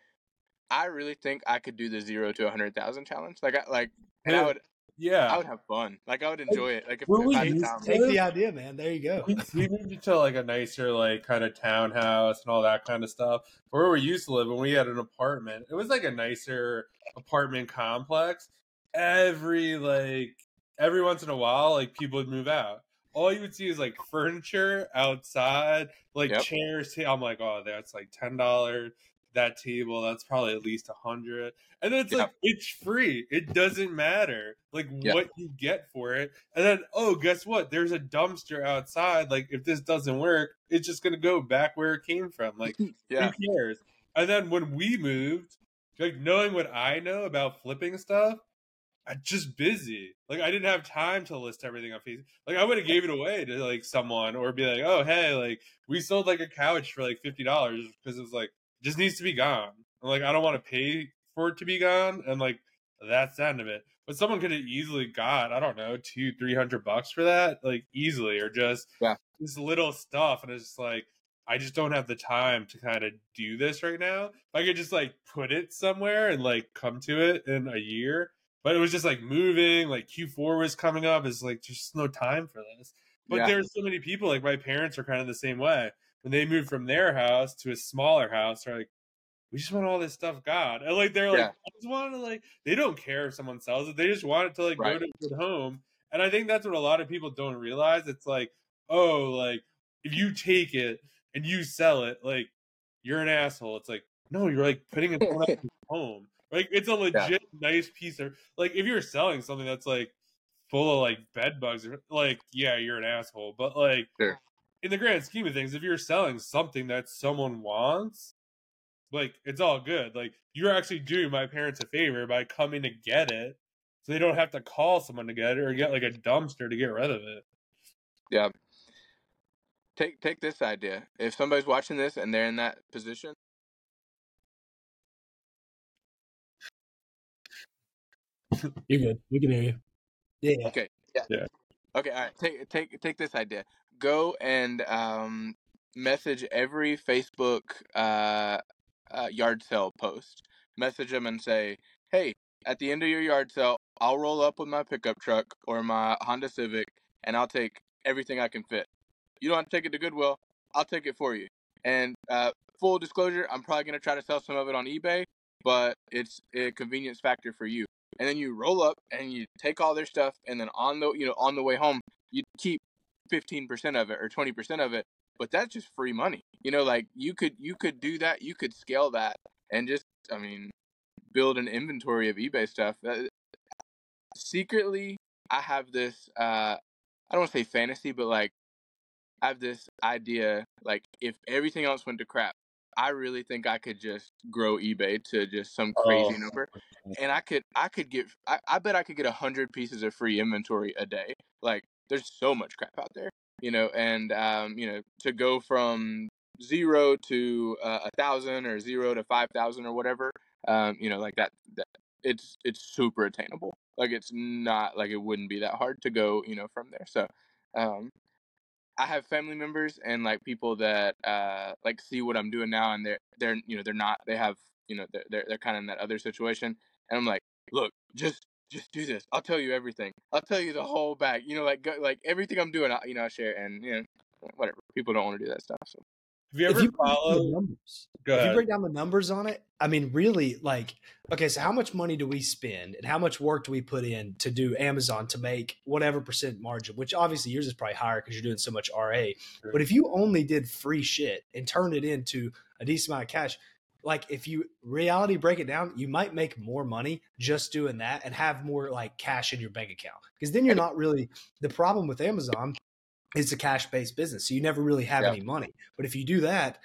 i really think i could do the zero to a 100000 challenge. Like i like and i Yeah. i would have fun like i would enjoy it like if, Were if we I had used time. to- Take the idea, man. There you go. we, we moved into like a nicer like kind of townhouse and all that kind of stuff where we used to live when we had an apartment it was like a nicer apartment complex every like every once in a while like people would move out all you would see is like furniture outside like Yep. chairs i'm like oh that's like ten dollars that table that's probably at least a hundred. And then it's Yep. like it's free. It doesn't matter like Yep. what you get for it. And then oh guess what? There's a dumpster outside. Like if this doesn't work it's just gonna go back where it came from. *laughs* Like yeah. who cares? And then when we moved like knowing what i know about flipping stuff i'm just busy. Like i didn't have time to list everything on facebook like i would have gave it away to like someone or be like oh hey like we sold like a couch for like $50 because it was like just needs to be gone. I'm like I don't want to pay for it to be gone, and like that's the end of it. But someone could have easily got, I don't know, two, three hundred bucks for that, like easily, or just Yeah. this little stuff. And it's just like, I just don't have the time to kind of do this right now. If I could just like put it somewhere and like come to it in a year. But it was just like moving, like Q4 was coming up. It's like just no time for this. But Yeah. there's so many people, like my parents are kind of the same way. When they moved from their house to a smaller house, they're like, we just want all this stuff gone. And like they're like, Yeah. I just want to like they don't care if someone sells it. They just want it to like Right. go to a good home. And I think that's what a lot of people don't realize. It's like, oh, like if you take it and you sell it, like you're an asshole. It's like, no, you're like putting it in *laughs* home. Like it's a legit nice piece of like if you're selling something that's like full of like bed bugs like yeah, you're an asshole. But like Sure. In the grand scheme of things, if you're selling something that someone wants, like it's all good. Like you're actually doing my parents a favor by coming to get it, so they don't have to call someone to get it or get like a dumpster to get rid of it. Yeah. Take take this idea. If somebody's watching this and they're in that position, You're good. We can hear you. Yeah. Okay. Yeah. Yeah. Okay. All right. Take take take this idea. Go and um, message every Facebook uh, uh, yard sale post. Message them and say, "Hey, at the end of your yard sale, I'll roll up with my pickup truck or my Honda Civic, and I'll take everything I can fit. You don't have to take it to Goodwill. I'll take it for you. And uh, full disclosure, I'm probably gonna try to sell some of it on eBay, but it's a convenience factor for you." and then you roll up and you take all their stuff and then on the you know on the way home you keep 15% of it or 20% of it but that's just free money you know like you could you could do that you could scale that and just i mean build an inventory of ebay stuff Uh, secretly i have this uh i don't want to say fantasy but like i have this idea like if everything else went to crap i really think i could just grow ebay to just some crazy Oh. number and I could I could get I, I bet I could get a hundred pieces of free inventory a day. Like there's so much crap out there, you know, and um, you know, to go from zero to uh, a thousand or zero to five thousand or whatever, um, you know, like that, that it's it's super attainable. Like it's not like it wouldn't be that hard to go, you know, from there. So um I have family members and like people that uh like see what I'm doing now and they're they're you know they're not they have you know they're they're, they're kind of in that other situation and I'm like look just just do this I'll tell you everything I'll tell you the whole bag you know like go, like everything I'm doing I, you know I share and you know whatever people don't want to do that stuff so Have you If you break down the numbers, Go if you break down the numbers on it, I mean, really, like, okay, so how much money do we spend and how much work do we put in to do Amazon to make whatever percent margin? Which obviously yours is probably higher because you're doing so much RA. But if you only did free shit and turned it into a decent amount of cash, like if you reality break it down, you might make more money just doing that and have more like cash in your bank account. Because then you're not really the problem with Amazon is a cash based business. So you never really have Yeah. any money. But if you do that,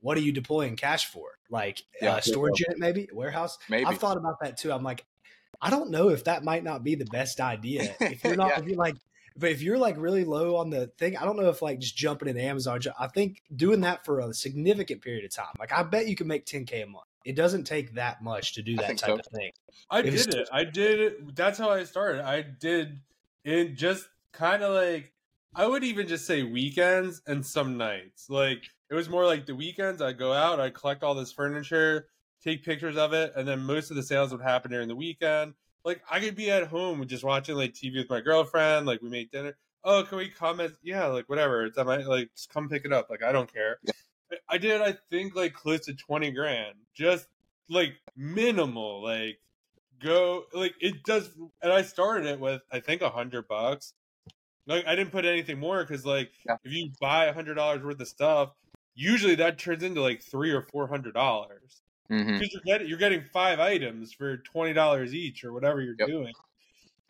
what are you deploying cash for? Like Yeah. uh, storage unit, maybe warehouse. maybe I've thought about that too. I'm like, I don't know if that might not be the best idea. If you're *laughs* not, Yeah. if you're like, but if you're like really low on the thing, I don't know if like just jumping in Amazon. I think doing that for a significant period of time. Like I bet you can make 10k a month. It doesn't take that much to do that type so. of thing. I It was- did it. I did it. That's how I started. I did it just kind of like I would even just say weekends and some nights. Like it was more like the weekends. I'd go out, I'd collect all this furniture, take pictures of it, and then most of the sales would happen during the weekend. Like I could be at home just watching like TV with my girlfriend. Like we make dinner. Oh, can we come? At, yeah, like whatever. It's I might like just come pick it up. Like I don't care. I did. I think like close to twenty grand. Just like minimal. Like go like it does and i started it with i think a hundred bucks like i didn't put anything more because like Yeah. if you buy a hundred dollars worth of stuff usually that turns into like three or four hundred dollars hmm because you're getting you're getting five items for twenty dollars each or whatever you're Yep. doing.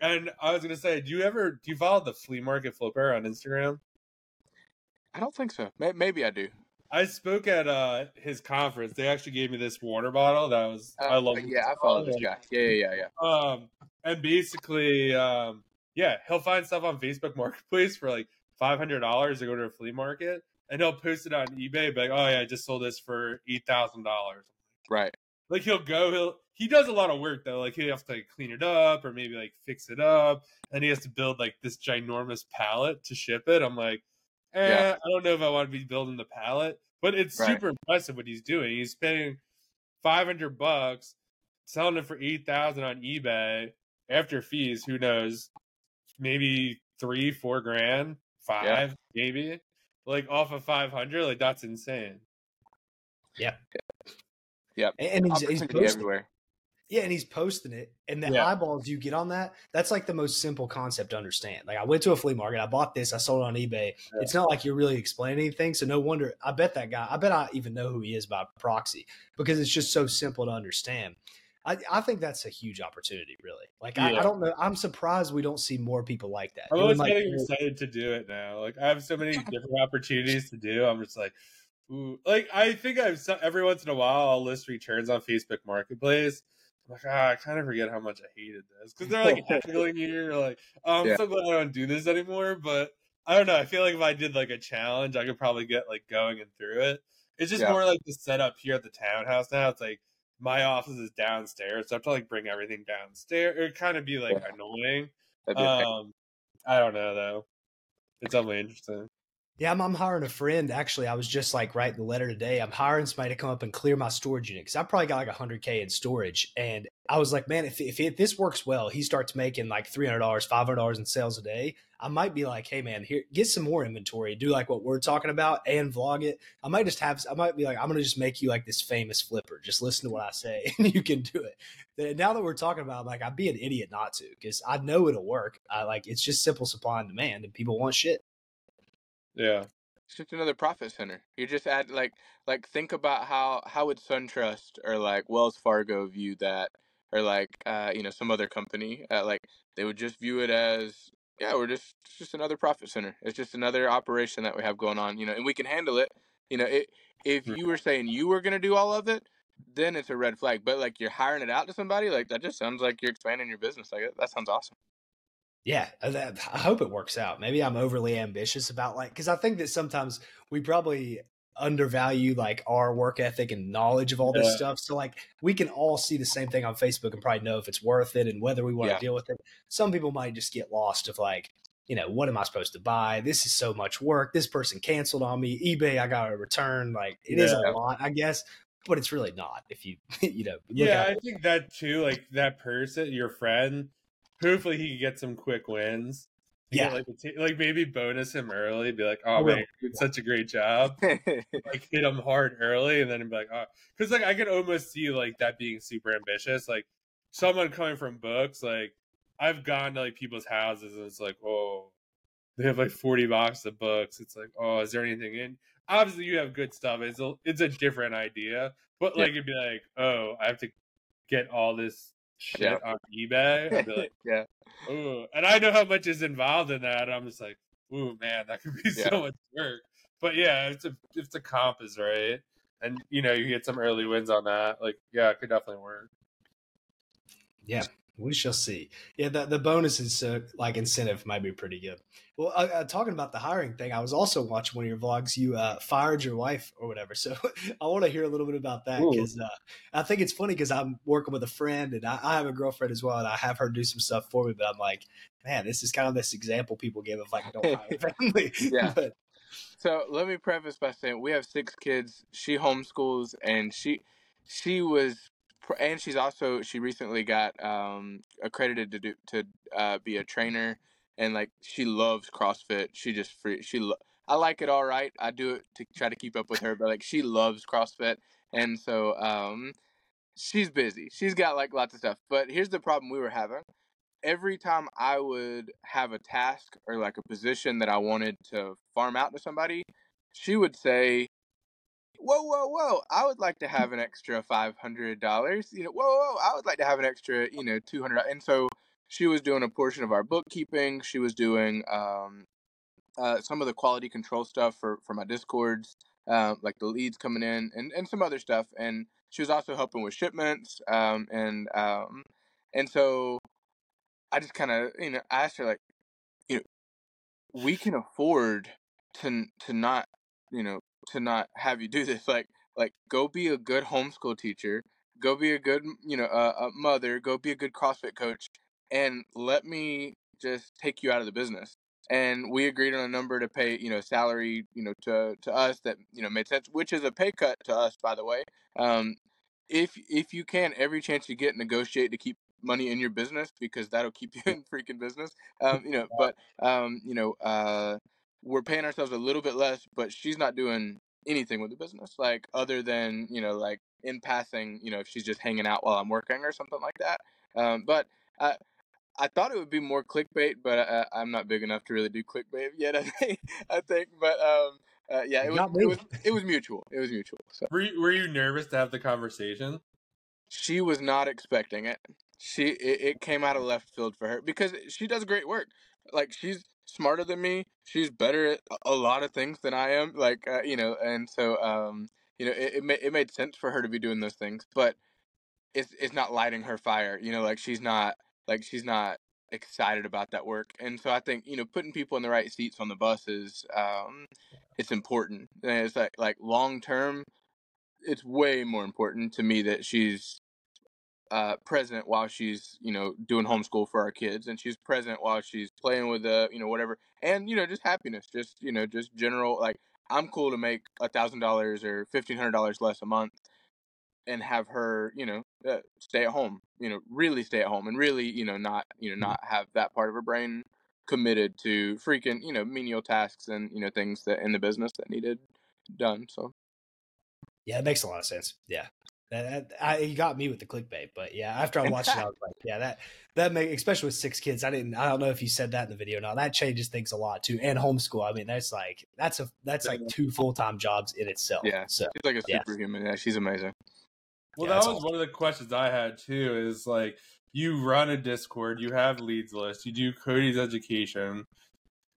And i was gonna say do you ever do you follow the flea market flipper on instagram? I don't think so. Maybe I do. I spoke at uh his conference. They actually gave me this water bottle that was i Uh, love yeah I follow this guy. Yeah yeah yeah yeah. Um, and basically, um, yeah, he'll find stuff on Facebook Marketplace for like five hundred dollars to go to a flea market, and he'll post it on eBay, be like, "Oh yeah, I just sold this for eight thousand dollars." Right like he'll go, he'll he does a lot of work though. Like he has to like, clean it up or maybe like fix it up, and he has to build like this ginormous pallet to ship it. I'm like, eh, Yeah. I don't know if I want to be building the pallet, but it's Right. super impressive what he's doing. He's spending five hundred bucks selling it for eight thousand on eBay after fees. Who knows? Maybe three, four grand, five, maybe. Like off of five hundred, like that's insane. And, and he's, he's Opportunity posting, everywhere. yeah, and he's posting it, and the Yeah. eyeballs you get on that, that's like the most simple concept to understand. Like I went to a flea market, I bought this, I sold it on eBay. It's not like you're really explaining anything, so no wonder. I bet that guy, I bet I even know who he is by proxy because it's just so simple to understand. I, I think that's a huge opportunity, really. Like I, Yeah. I don't know, I'm surprised we don't see more people like that. I'm Doing, always like, getting excited to do it now. Like I have so many *laughs* different opportunities to do. I'm just like, ooh. Like I think I've so- every once in a while I'll list returns on Facebook Marketplace. I'm like, ah, I kind of forget how much I hated this because they're like *laughs* haggling you. Like, oh, I'm Yeah. so glad I don't do this anymore. But I don't know. I feel like if I did like a challenge, I could probably get like going and through it. It's just Yeah. more like the setup here at the townhouse now. It's like my office is downstairs, so I have to like bring everything downstairs. It kind of be like Yeah. annoying. Be. Um, I don't know though. It's definitely interesting. Yeah, I'm, I'm hiring a friend. Actually, I was just like writing the letter today. I'm hiring somebody to come up and clear my storage unit because I probably got like 100k in storage. And I was like, man, if if, if this works well, he starts making like $300, $500 in sales a day. I might be like, hey man, here get some more inventory. Do like what we're talking about and vlog it. I might just have. I might be like, I'm gonna just make you like this famous flipper. Just listen to what I say, *laughs* and you can do it. And Now that we're talking about, it, like, I'd be an idiot not to because I know it'll work. I like it's just simple supply and demand, and people want shit. Yeah. It's just another profit center. You just add like like think about how how would SunTrust or like Wells Fargo view that, or like uh you know some other company uh, like they would just view it as yeah we're just it's just another profit center. It's just another operation that we have going on. You know, and we can handle it. You know, it, if Hmm. you were saying you were gonna do all of it, then it's a red flag. But like you're hiring it out to somebody, like that just sounds like you're expanding your business. Like that sounds awesome. Yeah, uh, I hope it works out. Maybe I'm overly ambitious about like because I think that sometimes we probably undervalue like our work ethic and knowledge of all this Yeah. stuff. So like we can all see the same thing on Facebook and probably know if it's worth it and whether we want Yeah. to deal with it. Some people might just get lost of like, you know, what am I supposed to buy? This is so much work. This person canceled on me. eBay, I got a return. Like it is Yeah. a lot, I guess, but it's really not. If you, *laughs* you know, look yeah, I think that too. Like that person, your friend, hopefully he can get some quick wins. Yeah. like, like maybe bonus him early. Be like, oh man, you did such a great job. *laughs* like hit him hard early, and then be like, oh, because like I can almost see like that being super ambitious. Like someone coming from books, like I've gone to like people's houses, and it's like, oh, they have like forty boxes of books. It's like, oh, is there anything in? Obviously, you have good stuff. It's a it's a different idea, but Yeah. like it'd be like, oh, I have to get all this shit Yeah. on eBay. I'd be like, *laughs* yeah. ooh, and I know how much is involved in that. I'm just like, ooh, man, that could be *laughs* Yeah. so much work. But yeah, if the if the comp is right, and you know you get some early wins on that, like yeah, it could definitely work. Yeah, we shall see. Yeah, the the bonuses uh, like incentive might be pretty good. Well, uh, uh, talking about the hiring thing, I was also watching one of your vlogs. You uh, fired your wife or whatever, *laughs* so I want to hear a little bit about that because uh, I think it's funny because I'm working with a friend and I, I have a girlfriend as well, and I have her do some stuff for me. But I'm like, man, this is kind of this example people give of like don't hire *laughs* family. *laughs* Yeah. but So let me preface by saying we have six kids. She homeschools, and she she was, and she's also she recently got um, accredited to do to uh, be a trainer, and like she loves CrossFit. She just free. She lo- I like it all right. I do it to try to keep up with her, but like she loves CrossFit, and so um, she's busy. She's got like lots of stuff. But here's the problem we were having. Every time I would have a task or like a position that I wanted to farm out to somebody, she would say, "Whoa, whoa, whoa! I would like to have an extra five hundred dollars. You know, whoa, whoa! I would like to have an extra, you know, two hundred. And so she was doing a portion of our bookkeeping. She was doing um, uh, some of the quality control stuff for for my discords, um, like the leads coming in, and and some other stuff. And she was also helping with shipments. Um, and um, and so I just kind of, you know, I asked her like, you know, we can afford to to not, you know, to not have you do this. Like, like go be a good homeschool teacher, go be a good, you know, uh, a mother, go be a good CrossFit coach, and let me just take you out of the business. And we agreed on a number to pay, you know, salary, you know, to to us that you know made sense, which is a pay cut to us, by the way. Um, if if you can, every chance you get, negotiate to keep money in your business because that'll keep you *laughs* in freaking business. Um, you know, *laughs* but um, you know, uh, we're paying ourselves a little bit less, but she's not doing anything with the business, like other than you know, like in passing, you know, if she's just hanging out while I'm working or something like that. Um, but I, I thought it would be more clickbait, but I, I'm not big enough to really do clickbait *laughs* yet. I think, I think, but um, uh, yeah, it was, it was it was mutual. It was mutual. So. Were you, were you nervous to have the conversation? She was not expecting it. She it, it came out of left field for her because she does great work. Like she's smarter than me. She's better at a lot of things than I am. Like uh, you know, and so um, you know, it it, ma- it made sense for her to be doing those things, but it's it's not lighting her fire. You know, like she's not like she's not excited about that work. And so I think you know, putting people in the right seats on the bus is um, it's important. And it's like like long term, it's way more important to me that she's uh, present while she's you know doing homeschool for our kids, and she's present while she's playing with the you know whatever, and you know just happiness, just you know just general like I'm cool to make a thousand dollars or fifteen hundred dollars less a month, and have her you know uh, stay at home, you know really stay at home, and really you know not you know not have that part of her brain committed to freaking you know menial tasks and you know things that in the business that needed done. So yeah, it makes a lot of sense. Yeah, that, that I, you got me with the clickbait, but yeah, after I *laughs* watched it, I was like, yeah, that that make especially with six kids. I didn't. I don't know if you said that in the video. Now that changes things a lot too. And homeschool. I mean, that's like that's a that's like two full time jobs in itself. yeah, So she's like a superhuman. Yeah, she's amazing. Well, Yeah, that that's was one of the questions I had too. Is like you run a Discord, you have leads list, you do Cody's education,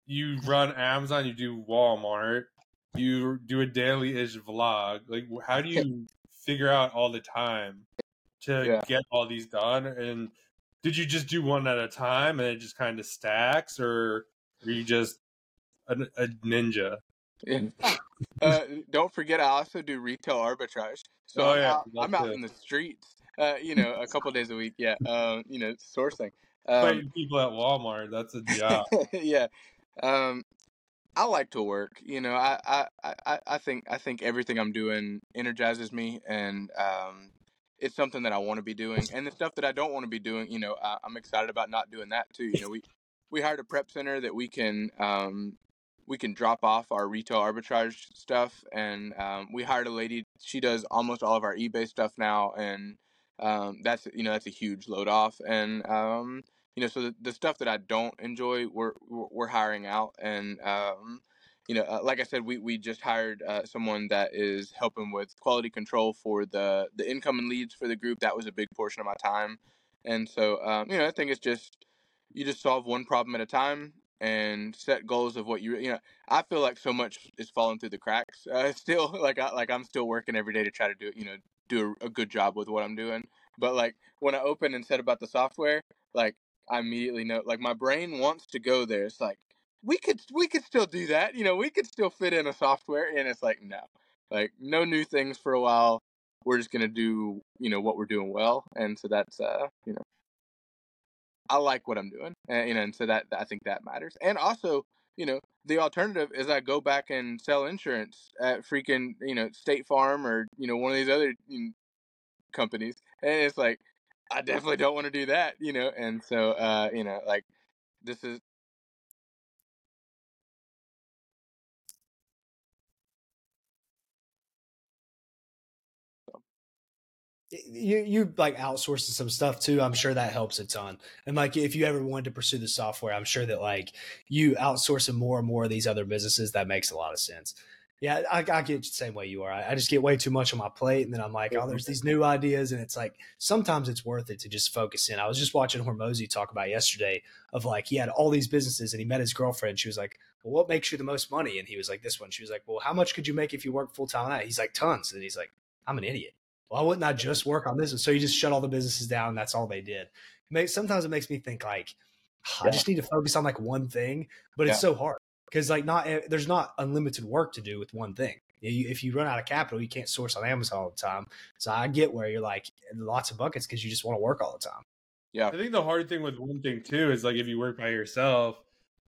you run *laughs* Amazon, you do Walmart, you do a daily ish vlog. Like, how do you figure out all the time to Yeah. get all these done? And did you just do one at a time and it just kind of stacks, or are you just a, a ninja? Yeah. uh, don't forget, I also do retail arbitrage. So Oh, I'm, yeah, out, I'm out in the streets. Uh, you know, a couple days a week. Yeah. Um, you know, sourcing. Um, Fighting people at Walmart, that's a job. *laughs* yeah. Um, I like to work. You know, I, I, I, I think I think everything I'm doing energizes me, and um, it's something that I want to be doing. And the stuff that I don't want to be doing, you know, I, I'm excited about not doing that too. You know, we we hired a prep center that we can um, we can drop off our retail arbitrage stuff, and um, we hired a lady. She does almost all of our eBay stuff now, and um, that's you know that's a huge load off. And um, you know, so the, the stuff that I don't enjoy, we're we're hiring out, and um, you know, uh, like I said, we we just hired uh, someone that is helping with quality control for the the incoming leads for the group. That was a big portion of my time, and so um, you know, I think it's just you just solve one problem at a time and set goals of what you you know. I feel like so much is falling through the cracks. Uh, *laughs* still, like I like I'm still working every day to try to do you know do a, a good job with what I'm doing. But like when I open and said about the software, like I immediately know like my brain wants to go there. It's like we could we could still do that. You know, we could still fit in a software and it's like no. Like no new things for a while. We're just going to do, you know, what we're doing well. And so that's uh, you know, I like what I'm doing. And you know, and so that I think that matters. And also, you know, the alternative is I go back and sell insurance at freaking, you know, State Farm or, you know, one of these other you know, companies. And it's like I definitely don't want to do that, you know. And so uh, you know, like this is you you like outsourcing some stuff too. I'm sure that helps a ton. And like if you ever wanted to pursue the software, I'm sure that like you outsourcing more and more of these other businesses, that makes a lot of sense. Yeah, I, I get the same way you are. I, I just get way too much on my plate, and then I'm like, oh, there's mm-hmm. these new ideas, and it's like sometimes it's worth it to just focus in. I was just watching Hormozi talk about yesterday of like he had all these businesses, and he met his girlfriend. She was like, "Well, what makes you the most money?" And he was like, "This one." She was like, "Well, how much could you make if you worked full time on that?" He's like, "Tons." And he's like, "I'm an idiot." Why wouldn't I just work on this? And so you just shut all the businesses down. And that's all they did. Sometimes it makes me think like, ah, I Yeah. just need to focus on like one thing, but it's so hard because like not there's not unlimited work to do with one thing. If you run out of capital, you can't source on Amazon all the time. So I get where you're like lots of buckets because you just want to work all the time. Yeah. I think the hard thing with one thing too is like if you work by yourself,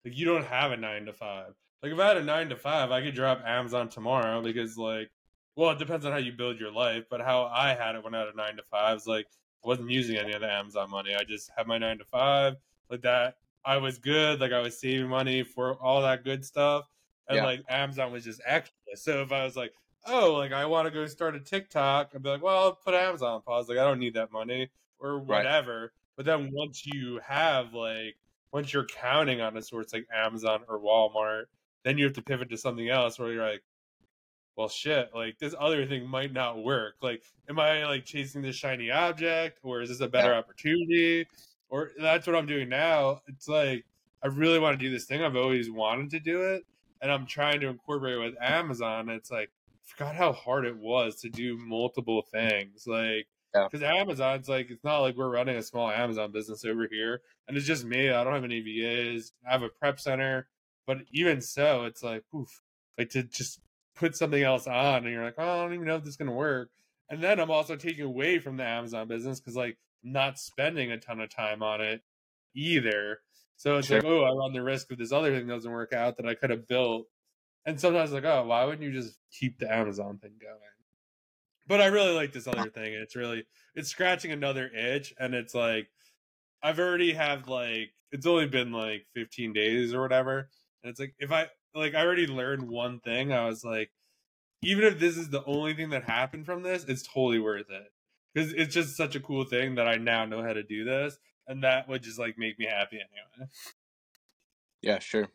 like you don't have a nine to five. Like if I had a nine to five, I could drop Amazon tomorrow because like, well, it depends on how you build your life. But how I had it when I had a nine to five is like I wasn't using any of the Amazon money. I just had my nine to five like that. I was good. Like I was saving money for all that good stuff, and Yeah. like Amazon was just extra. So if I was like, oh, like I want to go start a TikTok, I'd be like, well, I'll put Amazon on pause. Like I don't need that money or Right. whatever. But then once you have like once you're counting on a source like Amazon or Walmart, then you have to pivot to something else where you're like, well, shit, like this other thing might not work. Like, am I like chasing this shiny object, or is this a better Yeah. opportunity? Or that's what I'm doing now. It's like I really want to do this thing. I've always wanted to do it, and I'm trying to incorporate with Amazon. It's like I forgot how hard it was to do multiple things. Like, Yeah. because Amazon's like it's not like we're running a small Amazon business over here, and it's just me. I don't have any VAs. I have a prep center, but even so, it's like, oof, like to just put something else on, and you're like, oh, I don't even know if this is gonna work. And then I'm also taking away from the Amazon business because like not spending a ton of time on it either. So it's Sure. like, oh, I run the risk if this other thing doesn't work out that I could have built. And sometimes like, oh, why wouldn't you just keep the Amazon thing going? But I really like this other thing. It's really it's scratching another itch, and it's like I've already have like it's only been like 15 days or whatever, and it's like if I like I already learned one thing, I was like, even if this is the only thing that happened from this, it's totally worth it because it's just such a cool thing that I now know how to do this, and that would just like make me happy anyway. Yeah, sure.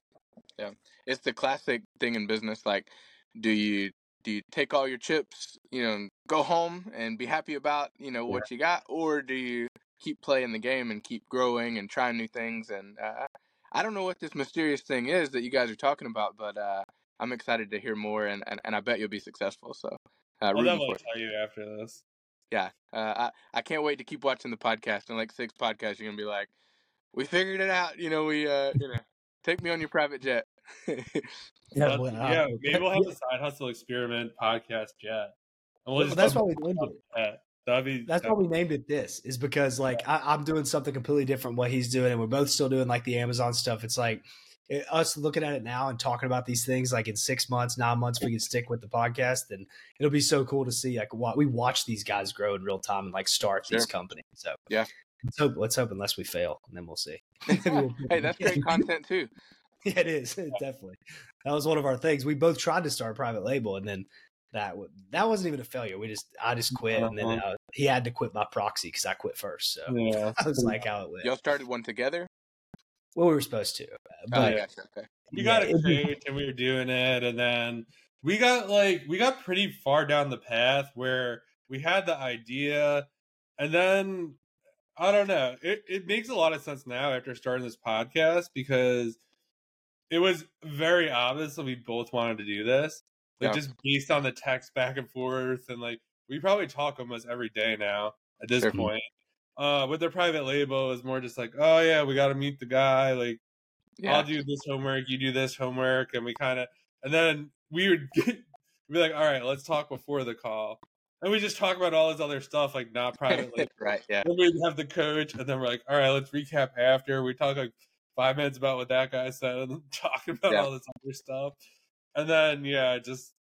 Yeah. It's the classic thing in business like do you do you take all your chips, you know, go home and be happy about, you know, what you got or do you keep playing the game and keep growing and trying new things and uh I don't know what this mysterious thing is that you guys are talking about, but uh I'm excited to hear more and and, and I bet you'll be successful. So, uh I'll definitely tell you after this. Yeah. Uh I I can't wait to keep watching the podcast. In like 6 podcasts you're going to be like, "We figured it out, you know, we uh, you know, take me on your private jet." *laughs* Yeah, well, yeah, maybe we'll have a side hustle experiment podcast jet. We'll Well, that's talk why we named it. that. That'd be That's why we named it this is because like I, I'm doing something completely different what he's doing, and we're both still doing like the Amazon stuff. It's like it, us looking at it now and talking about these things like in six months, nine months, we can stick with the podcast, and it'll be so cool to see like what we watch these guys grow in real time and like start these companies. So Yeah. let's hope let's hope unless we fail, and then we'll see. *laughs* *laughs* hey, that's great content too. *laughs* Yeah, it is definitely. That was one of our things. We both tried to start a private label, and then that that wasn't even a failure. We just I just quit, and then Uh-huh. uh, he had to quit by proxy because I quit first. So Yeah. that was like how it went. Y'all started one together? Well, we were supposed to, uh, Oh, but yeah, okay. we yeah, got a it'd coach and we were doing it and then we got like we got pretty far down the path where we had the idea and then i don't know it, it makes a lot of sense now after starting this podcast because it was very obvious that we both wanted to do this like Yeah. just based on the text back and forth and like we probably talk almost every day now at this Sure. point uh with their private label is more just like oh yeah we got to meet the guy like Yeah. I'll do this homework, you do this homework, and we kind of, and then we would *laughs* get, be like, all right, let's talk before the call, and we just talk about all this other stuff, like not privately. *laughs* right, yeah. then we'd have the coach, and then we're like, all right, let's recap after. We talk like five minutes about what that guy said, and then *laughs* talk about Yeah. all this other stuff, and then yeah, just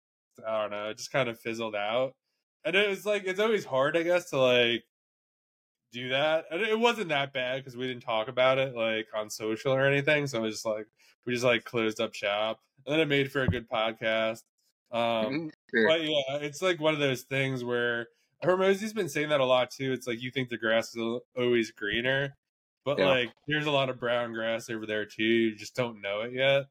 I don't know, it just kind of fizzled out, and it was like it's always hard, I guess, to like do that. And it wasn't that bad because we didn't talk about it like on social or anything. So it was just like we just like closed up shop. And then it made for a good podcast. Um Mhm, sure. but yeah, it's like one of those things where Hormozi's been saying that a lot too. It's like you think the grass is always greener, but Yeah. like there's a lot of brown grass over there too. You just don't know it yet.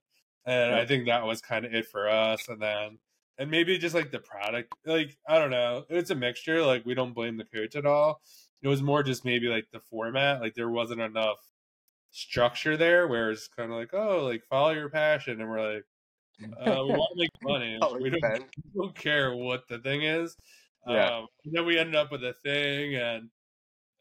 And Yeah. I think that was kind of it for us. And then and maybe just like the product, like I don't know, it's a mixture. Like we don't blame the coach at all. It was more just maybe like the format. Like there wasn't enough structure there, where it's kind of like, oh, like follow your passion, and we're like, uh, we want to make *laughs* money. We don't we don't care what the thing is. Yeah. Um, and then we ended up with a thing, and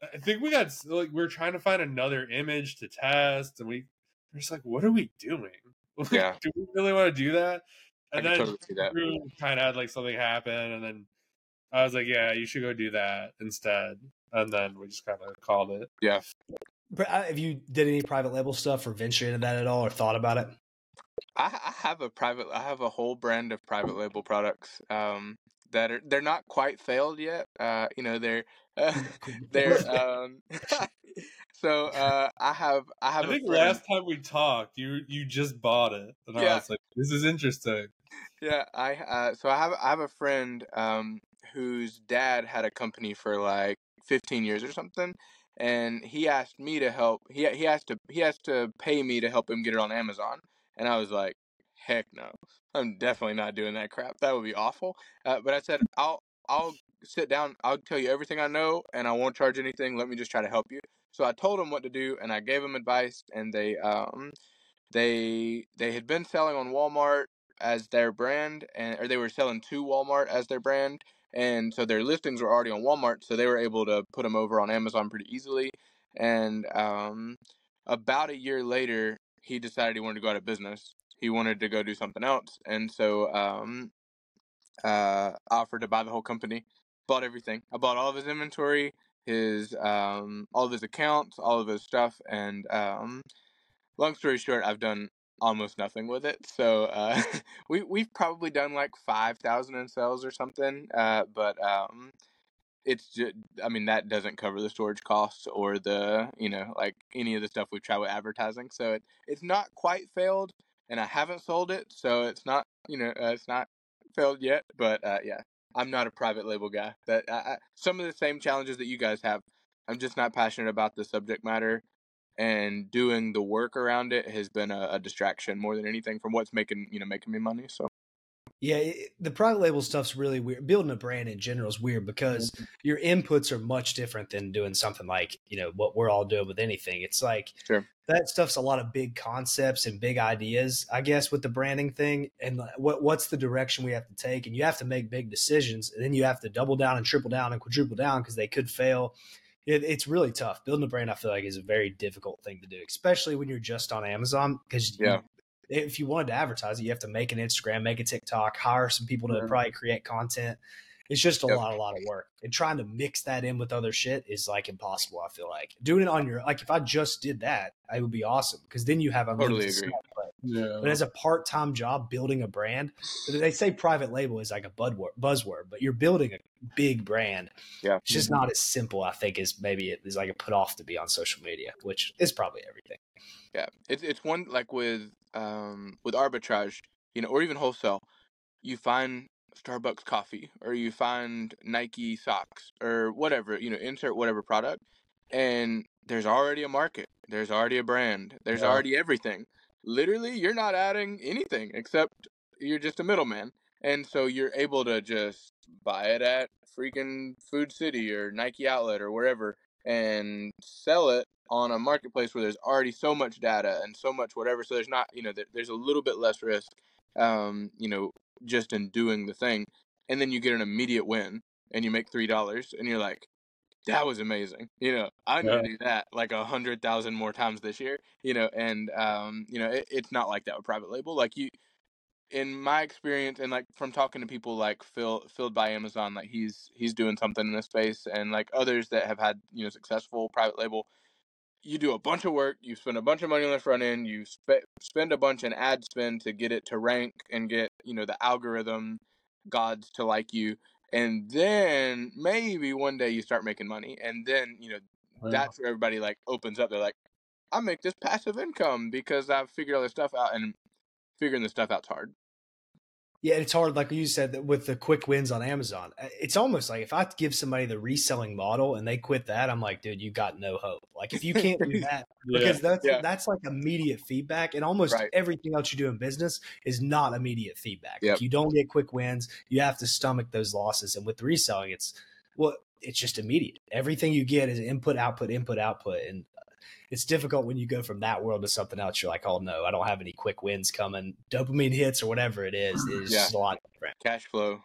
I think we got like we are trying to find another image to test, and we we're just like, what are we doing? *laughs* Like, Yeah. do we really want to do that? And then totally that. Kind of had like something happen, and then I was like, "Yeah, you should go do that instead." And then we just kind of called it. Yeah. But, uh, Have you did any private label stuff or venture into that at all or thought about it? I, I have a private. I have a whole brand of private label products. Um, that are they're not quite failed yet. Uh, you know they're uh, *laughs* *laughs* they're *laughs* um. so uh, I have I I have a think friend- last time we talked, you you just bought it, and I was like, "This is interesting." Yeah, I uh, so I have I have a friend um whose dad had a company for like 15 years or something, and he asked me to help. He he has to he has to pay me to help him get it on Amazon, and I was like, heck no, I'm definitely not doing that crap. That would be awful. Uh, but I said I'll I'll sit down. I'll tell you everything I know, and I won't charge anything. Let me just try to help you. So I told him what to do, and I gave him advice, and they um they they had been selling on Walmart as their brand and or they were selling to Walmart as their brand and so their listings were already on Walmart so they were able to put them over on Amazon pretty easily and um about a year later he decided he wanted to go out of business. He wanted to go do something else and so um uh offered to buy the whole company bought everything. I bought all of his inventory his um all of his accounts all of his stuff and um long story short I've done almost nothing with it. So uh, *laughs* we we've probably done like five thousand in sales or something. Uh, but um, it's just I mean that doesn't cover the storage costs or the you know like any of the stuff we've tried with advertising. So it it's not quite failed, and I haven't sold it, so it's not you know uh, it's not failed yet. But uh, yeah, I'm not a private label guy. That some of the same challenges that you guys have. I'm just not passionate about the subject matter and doing the work around it has been a, a distraction more than anything from what's making you know making me money. So Yeah, it, the private label stuff's really weird. Building a brand in general is weird because mm-hmm. your inputs are much different than doing something like you know what we're all doing with anything. It's like Sure. that stuff's a lot of big concepts and big ideas, I guess, with the branding thing. And what what's the direction we have to take? And you have to make big decisions, and then you have to double down and triple down and quadruple down because they could fail. It, it's really tough. Building a brand, I feel like, is a very difficult thing to do, especially when you're just on Amazon because Yeah. if you wanted to advertise it, you have to make an Instagram, make a TikTok, hire some people to Yeah. probably create content. It's just a Yep. lot, a lot of work. And trying to mix that in with other shit is like impossible. I feel like doing it on your like if I just did that, it would be awesome because then you have a Totally agree. But, Yeah. but as a part time job, building a brand, they say private label is like a buzzword, but you're building a big brand. yeah, It's just not as simple, I think, as maybe it is like a put off to be on social media, which is probably everything. yeah. It's it's one like with um with arbitrage, you know, or even wholesale. You find Starbucks coffee, or you find Nike socks, or whatever. You know, insert whatever product, and there's already a market. There's already a brand. There's Yeah. already everything. Literally, you're not adding anything except you're just a middleman. And so you're able to just buy it at freaking Food City or Nike Outlet or wherever and sell it on a marketplace where there's already so much data and so much whatever. So there's not, you know, there's a little bit less risk, um, you know, just in doing the thing. And then you get an immediate win and you make $3 and you're like, that was amazing. You know, I need Yeah. to do that like a hundred thousand more times this year. You know, and um, you know, it, it's not like that with private label. Like you, in my experience, and like from talking to people like Phil, filled by Amazon, like he's he's doing something in this space, and like others that have had you know successful private label. You do a bunch of work, you spend a bunch of money on the front end, you spe- spend a bunch in ad spend to get it to rank and get you know the algorithm gods to like you, and then maybe one day you start making money, and then you know Yeah. that's where everybody like opens up. They're like, I make this passive income because I've figured all this stuff out, and figuring this stuff out's hard. Yeah, it's hard, like you said, that with the quick wins on Amazon. Uh, It's almost like if I give somebody the reselling model and they quit that, I'm like, dude, you got no hope. Like if you can't do *laughs* that, Yeah. because that's Yeah. that's like immediate feedback, and almost Right. everything else you do in business is not immediate feedback. Yep. Like you don't get quick wins, you have to stomach those losses. And with reselling, it's well, it's just immediate. Everything you get is input, output, input, output, and it's difficult when you go from that world to something else. You're like, oh no, I don't have any quick wins coming, dopamine hits or whatever it is. It's Yeah. just a lot different. Cash flow.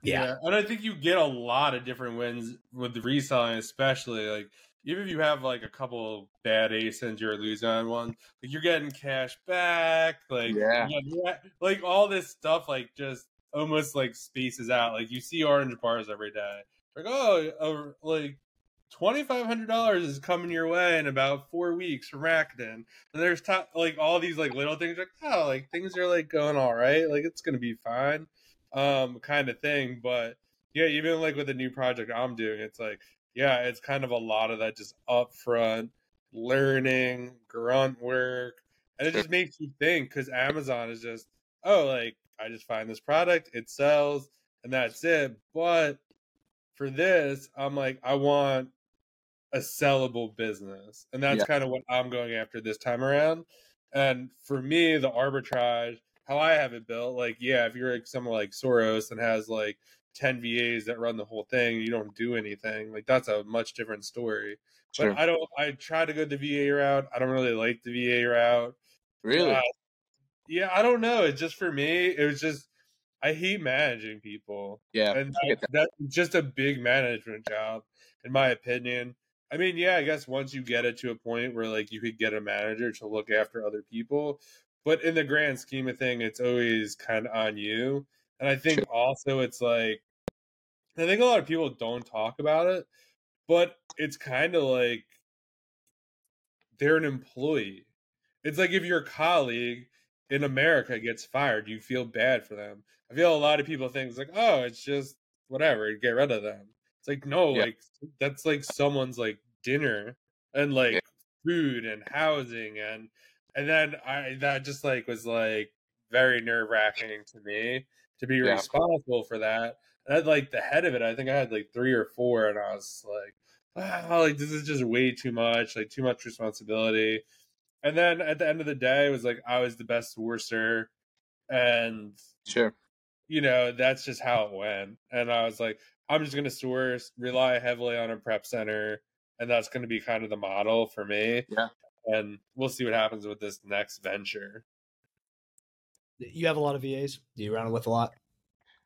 Yeah. And I think you get a lot of different wins with the reselling, especially like even if you have like a couple bad asins, you're losing on one. Like you're getting cash back, like Yeah. yeah, like all this stuff, like just almost like spaces out. Like you see orange bars every day. Like oh, like twenty five hundred dollars is coming your way in about four weeks from Rakuten. And there's top like all these like little things like oh, like things are like going all right. Like it's gonna be fine, um, kind of thing. But yeah, even like with the new project I'm doing, it's like yeah, it's kind of a lot of that just upfront learning, grunt work, and it just makes you think because Amazon is just oh, like I just find this product, it sells, and that's it. But for this, I'm like, I want a sellable business, and that's Yeah. kind of what I'm going after this time around. And for me, the arbitrage, how I have it built, like, yeah, if you're like someone like Soros and has like 10 VAs that run the whole thing, you don't do anything. Like that's a much different story. Sure. But I don't. I try to go the VA route. I don't really like the VA route. really? Uh, yeah, I don't know. It's just for me. It was just I hate managing people, yeah. and that, that's just a big management job, in my opinion. I mean, yeah, I guess once you get it to a point where like you could get a manager to look after other people, but in the grand scheme of thing, it's always kind of on you. And I think also it's like I think a lot of people don't talk about it, but it's kind of like they're an employee. It's like if your colleague in America gets fired, you feel bad for them. I feel a lot of people think it's like, oh, it's just whatever, get rid of them. It's like no, Yeah. like that's like someone's like dinner and like Yeah. food and housing and and then I that just like was like very nerve wracking to me to be Yeah. responsible for that. And I had like the head of it, I think I had like three or four, and I was like, wow, like this is just way too much, like too much responsibility. And then at the end of the day, it was like I was the best sourcer, and Sure. you know that's just how it went. And I was like, I'm just gonna source, rely heavily on a prep center, and that's gonna be kind of the model for me. Yeah. And we'll see what happens with this next venture. You have a lot of VAs. Do you run with a lot?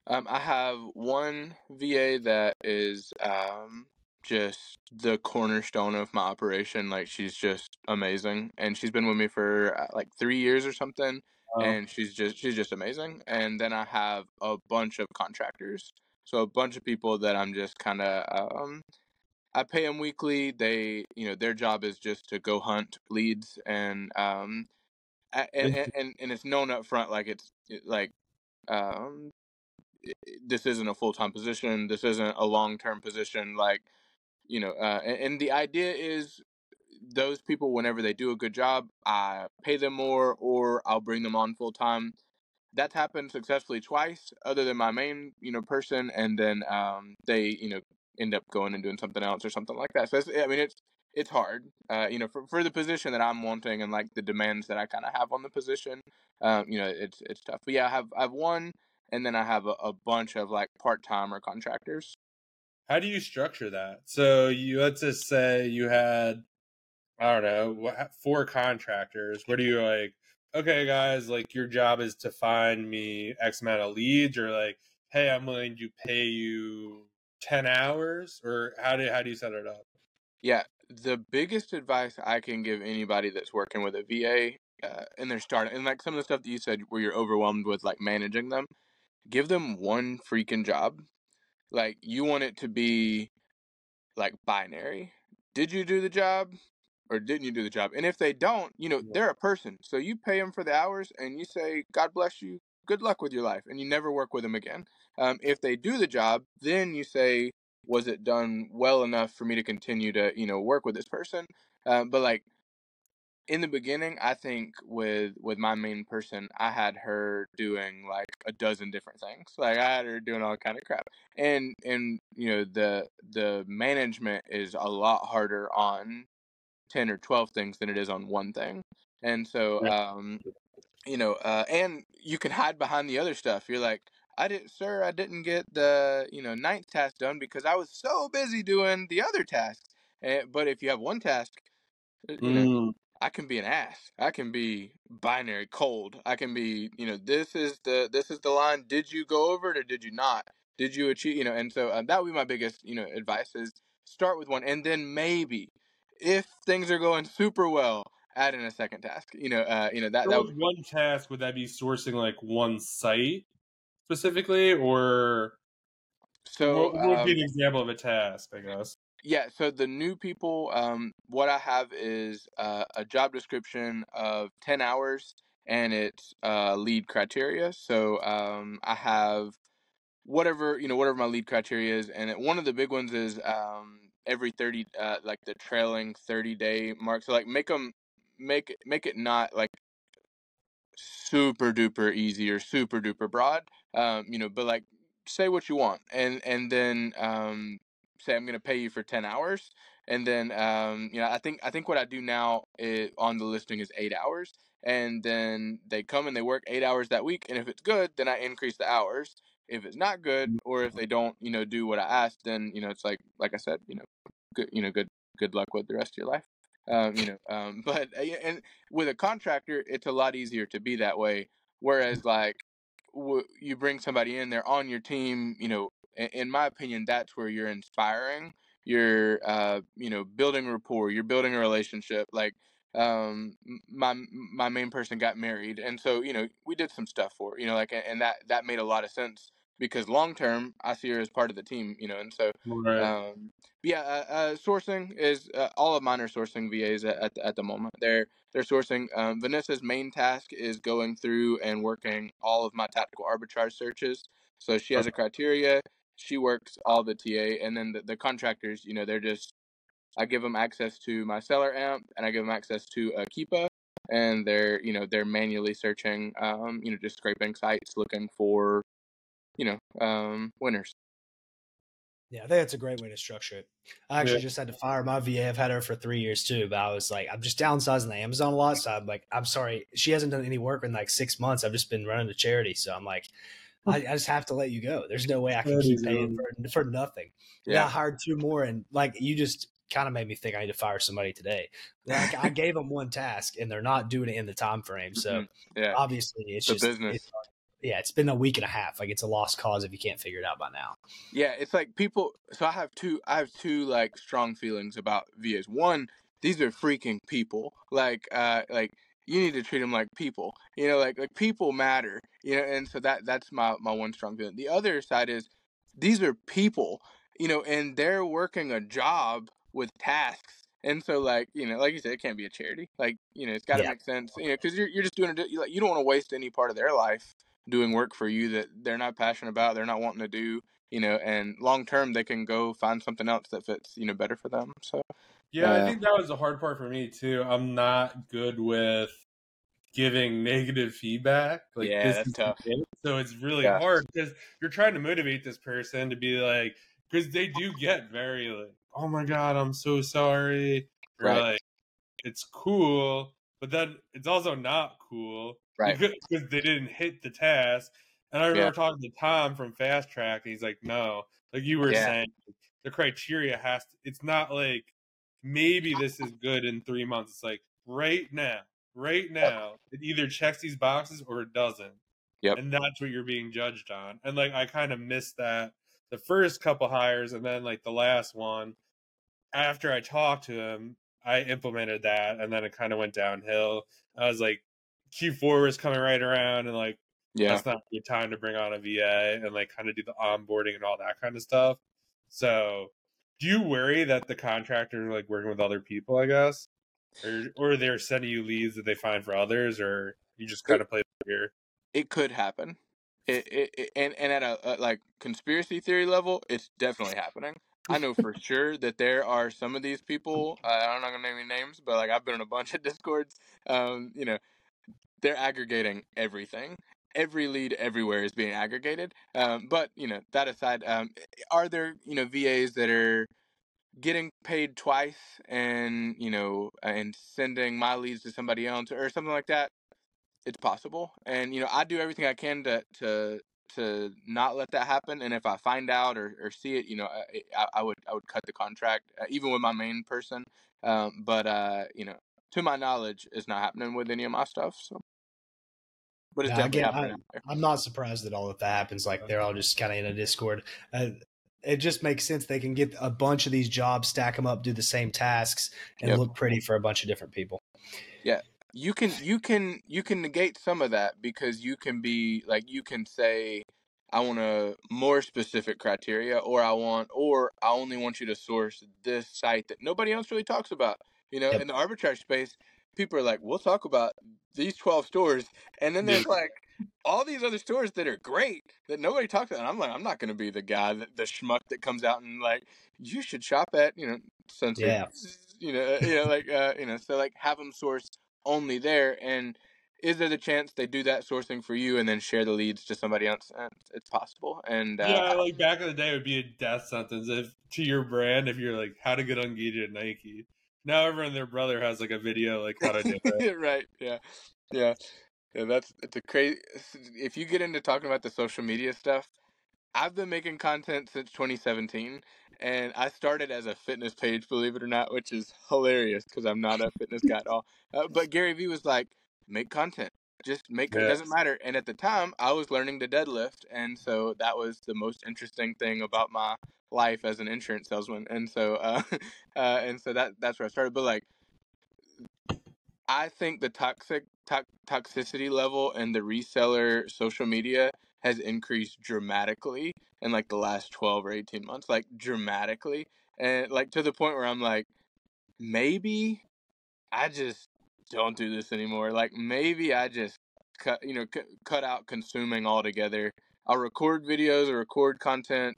Um, I have one VA that is um, just the cornerstone of my operation. Like she's just amazing, and she's been with me for uh, like three years or something. And she's just she's just amazing. And then I have a bunch of contractors, so a bunch of people that I'm just kind of um, I pay them weekly. They you know their job is just to go hunt leads and um, and and, and, and it's known up front like it's like um this isn't a full-time position this isn't a long-term position like you know uh, and, and the idea is those people whenever they do a good job i pay them more or i'll bring them on full-time that's happened successfully twice other than my main you know person and then um they you know end up going and doing something else or something like that. So i mean it's it's hard uh you know for, for the position that i'm wanting and like the demands that i kind of have on the position um you know it's it's tough. But yeah i have i have one and then i have a, a bunch of like part-time or contractors How do you structure that? So you let's just say you had, I don't know, four contractors. What do you like? Okay, guys, like your job is to find me X amount of leads, or like, hey, I'm willing to pay you ten hours, or how do how do you set it up? Yeah, the biggest advice I can give anybody that's working with a VA uh, and they're starting, and like some of the stuff that you said where you're overwhelmed with like managing them, give them one freaking job. Like you want it to be like binary. Did you do the job or didn't you do the job? And if they don't, you know, Yeah. they're a person. So you pay them for the hours and you say, God bless you, good luck with your life, and you never work with them again. Um, if they do the job, then you say, was it done well enough for me to continue to, you know, work with this person? Um, but like in the beginning, I think with with my main person, I had her doing like a dozen different things. Like I had her doing all kind of crap, and and you know the the management is a lot harder on ten or twelve things than it is on one thing, and so um, you know, uh, and you can hide behind the other stuff. You're like, I didn't, sir, I didn't get the you know ninth task done because I was so busy doing the other tasks. And, but if you have one task, uh, you know, Mm, I can be an ass. I can be binary cold. I can be, you know, this is the this is the line. Did you go over it or did you not? Did you achieve? You know, and so uh, that would be my biggest, you know, advice is start with one, and then maybe if things are going super well, add in a second task. You know, uh, you know that that with one task, would that be sourcing like one site specifically, or so what what would be um, an example of a task? I guess. Yeah. So the new people, um, what I have is uh, a job description of ten hours, and it's uh, lead criteria. So um, I have whatever you know whatever my lead criteria is and it- one of the big ones is um every 30 uh like the trailing 30 day mark so like make them make it- make it not like super duper easy or super duper broad um you know but like say what you want and and then um say i'm going to pay you for 10 hours and then um you know i think i think what i do now is, on the listing is 8 hours and then they come and they work 8 hours that week and if it's good then i increase the hours. If it's not good or if they don't you know do what i asked then you know it's like like i said you know good you know good good luck with the rest of your life um you know um *laughs* but uh, and with a contractor it's a lot easier to be that way whereas like you bring somebody in they're on your team you know in, my opinion that's where you're inspiring you're uh you know building rapport you're building a relationship like um my my main person got married and so you know we did some stuff for her, you know like and that that made a lot of sense because long term i see her as part of the team you know and so Right. um, yeah, uh, uh, sourcing is uh, all of mine are sourcing VAs at, at, the- at the moment. They're they're sourcing. Um, Vanessa's main task is going through and working all of my tactical arbitrage searches. So she has a criteria. She works all the TA, and then the, the contractors, you know, they're just I give them access to my SellerAmp, and I give them access to a Keepa, and they're you know they're manually searching, um, you know, just scraping sites looking for, you know, um, winners. Yeah, I think that's a great way to structure it. I actually just had to fire my VA. I've had her for three years too, but I was like, I'm just downsizing the Amazon a lot. So I'm like, I'm sorry, she hasn't done any work in like six months. I've just been running the charity, so I'm like, I, I just have to let you go. There's no way I can That keep paying for, for nothing. Yeah, I hired two more, and like you just kind of made me think I need to fire somebody today. Like I *laughs* gave them one task, and they're not doing it in the time frame. So Mhm. yeah. obviously, it's The just business. it's- yeah, it's been a week and a half. Like it's a lost cause if you can't figure it out by now. Yeah, it's like people. So I have two. I have two like strong feelings about VAs. One, these are freaking people. Like, uh, like you need to treat them like people. You know, like like people matter. You know, and so that that's my my one strong feeling. The other side is these are people. You know, and they're working a job with tasks. And so, like you know, like you said, it can't be a charity. Like you know, it's got to Yeah. make sense. You know, because you're you're just doing it. You like you don't want to waste any part of their life doing work for you that they're not passionate about. They're not wanting to do you know, and long term they can go find something else that fits, you know, better for them. So Yeah, I Uh, think that was the hard part for me too. I'm not good with giving *laughs* negative feedback. Like Yeah, that's tough. it. So it's really Yeah. hard because you're trying to motivate this person to be like, because they do get very like, oh my god, I'm so sorry. Or Right. like, it's cool, but then it's also not cool Right. because they didn't hit the task. And I remember Yeah. talking to Tom from Fast Track, and he's like, no, like you were Yeah. saying, the criteria has to, it's not like maybe this is good in three months. It's like right now, right now, it either checks these boxes or it doesn't. Yep. And that's what you're being judged on. And like I kind of missed that the first couple hires and then like the last one. After I talked to him, I implemented that and then it kind of went downhill. I was like, Q4 was coming right around and like Yeah. that's not a good time to bring on a VA and like kind of do the onboarding and all that kind of stuff. So, do you worry that the contractors are like working with other people? I guess, or or they're sending you leads that they find for others, or you just kind of play it here? It could happen. It, it, it and and at a, a like conspiracy theory level, it's definitely happening. I know for sure that there are some of these people. Uh, I'm not gonna name any names, but like I've been in a bunch of *laughs* discords. Um, you know, they're aggregating everything. Every lead everywhere is being aggregated. Um, but you know that aside, um, are there you know VAs that are getting paid twice and you know and sending my leads to somebody else or something like that? It's possible, and you know I do everything I can to to to not let that happen. And if I find out or, or see it, you know, I, I, would I would cut the contract, uh, even with my main person. Um, but uh, you know, to my knowledge, it's not happening with any of my stuff. So, but it's Yeah, definitely again, out. I'm not surprised at all if that happens. Like they're all just kind of in a Discord. Uh, it just makes sense. They can get a bunch of these jobs, stack them up, do the same tasks, and yep. look pretty for a bunch of different people. Yeah, you can you can you can negate some of that because you can be like you can say I want a more specific criteria, or I want, or I only want you to source this site that nobody else really talks about. You know, yep. in the arbitrage space, people are like, we'll talk about these 12 stores. And then there's like all these other stores that are great that nobody talks about. And I'm like, I'm not going to be the guy, that, the schmuck that comes out and like, you should shop at, you know, Sunset. Yeah. You know, you know, like, uh, you know, so like have them source only there. And is there the chance they do that sourcing for you and then share the leads to somebody else? And it's possible. And uh, yeah, like back in the day, it would be a death sentence if to your brand if you're like how to get ungated at Nike. Now everyone their brother has like a video like how to do *laughs* it. right. Yeah. Yeah. Yeah. That's it's a crazy. If you get into talking about the social media stuff, I've been making content since 2017, and I started as a fitness page, believe it or not, which is hilarious because I'm not a fitness guy at all. Uh, but *laughs* Gary Vee was like, make content. Just make it doesn't matter. And at the time, I was learning to deadlift, and so that was the most interesting thing about my life as an insurance salesman. And so, uh, *laughs* uh, and so that that's where I started. But like, I think the toxic to- toxicity level and the reseller social media has increased dramatically in like the last 12 or 18 months like dramatically and like to the point where i'm like maybe i just don't do this anymore. Like maybe I just cut, you know, c- cut out consuming altogether. I'll record videos or record content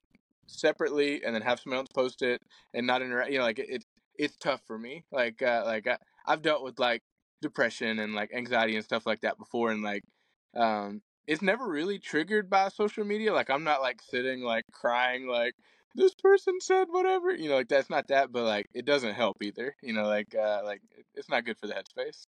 separately, and then have someone else post it, and not interact. You know, like it, it it's tough for me. Like uh, like I, I've dealt with like depression and like anxiety and stuff like that before, and like um, it's never really triggered by social media. Like I'm not like sitting like crying like this person said whatever you know like that's not that but like it doesn't help either you know like uh like it's not good for the headspace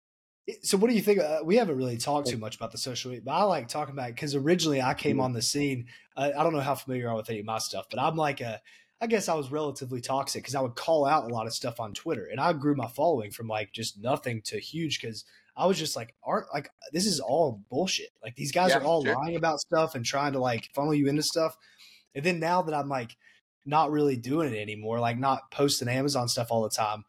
so what do you think uh, we haven't really talked too much about the social media but i like talking about it because originally i came on the scene uh, i don't know how familiar you are with any of my stuff but i'm like a i guess i was relatively toxic because i would call out a lot of stuff on twitter and i grew my following from like just nothing to huge because I was just like, aren't like this is all bullshit. Like these guys yeah, are all sure. lying about stuff and trying to like funnel you into stuff. And then now that I'm like not really doing it anymore, like not posting Amazon stuff all the time.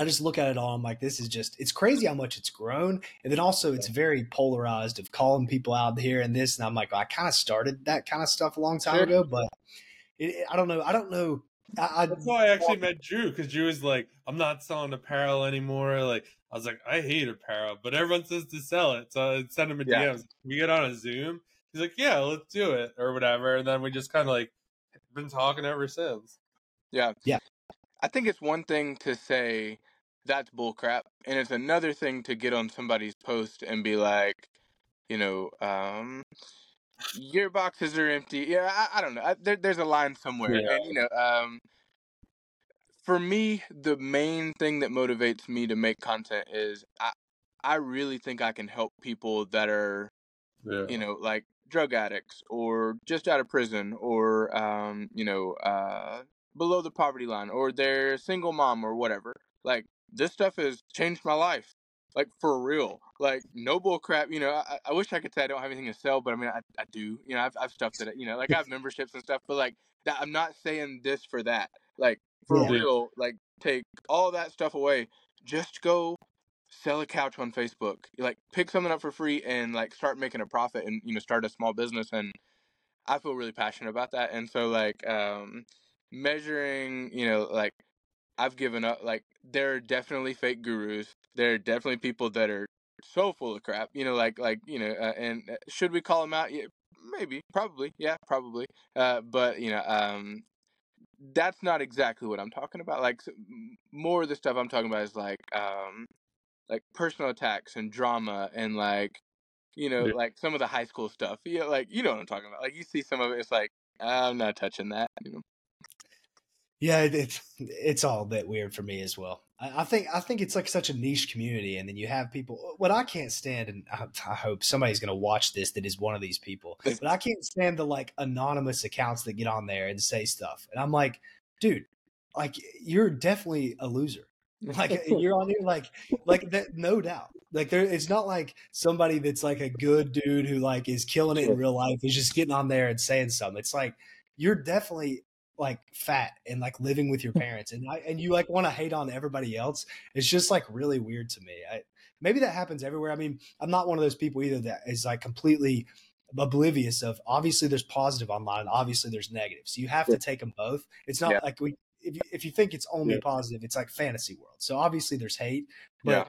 I just look at it all. I'm like, this is just, it's crazy how much it's grown. And then also, it's very polarized of calling people out here and this. And I'm like, well, I kind of started that kind of stuff a long time sure. ago, but it, I don't know. I don't know. I, That's why I actually met Drew because Drew was like, I'm not selling apparel anymore. Like, I was like, I hate apparel, but everyone says to sell it. So I send him a yeah. DM. We get on a Zoom. He's like, yeah, let's do it or whatever. And then we just kind of like been talking ever since. Yeah. Yeah. I think it's one thing to say that's bullcrap, and it's another thing to get on somebody's post and be like, you know, um, your boxes are empty. Yeah, I, I don't know. I, there, there's a line somewhere, yeah. and you know, um, for me, the main thing that motivates me to make content is I, I really think I can help people that are, yeah. you know, like drug addicts or just out of prison or um, you know uh, below the poverty line or they're single mom or whatever. Like this stuff has changed my life, like for real. Like no bull crap. You know, I, I wish I could say I don't have anything to sell, but I mean I, I do. You know, I've I've stuff that you know, like I have memberships and stuff, but like that, I'm not saying this for that. Like for yeah. real, like take all that stuff away. Just go sell a couch on Facebook. Like pick something up for free and like start making a profit and you know start a small business and I feel really passionate about that and so like um measuring, you know, like I've given up like there are definitely fake gurus. There are definitely people that are so full of crap, you know, like like, you know, uh, and uh, should we call them out? Yeah, maybe, probably. Yeah, probably. Uh but, you know, um that's not exactly what I'm talking about. Like more of the stuff I'm talking about is like um like personal attacks and drama and like you know yeah. like some of the high school stuff you know, like you know what i'm talking about like you see some of it it's like i'm not touching that you know yeah it's it's all a bit weird for me as well. I, I think i think it's like such a niche community and then you have people what i can't stand and i, I hope somebody's going to watch this that is one of these people but i can't stand the like anonymous accounts that get on there and say stuff and i'm like dude like you're definitely a loser. *laughs* Like you're on here like like that no doubt. Like there it's not like somebody that's like a good dude who like is killing it in real life is just getting on there and saying something. It's like you're definitely like fat and like living with your *laughs* parents and I, and you like want to hate on everybody else it's just like really weird to me I, maybe that happens everywhere i mean i'm not one of those people either that is like completely oblivious of obviously there's positive online obviously there's negative so you have to take them both it's not Yeah. like we if you, if you think it's only Yeah. positive it's like fantasy world so obviously there's hate but Yeah.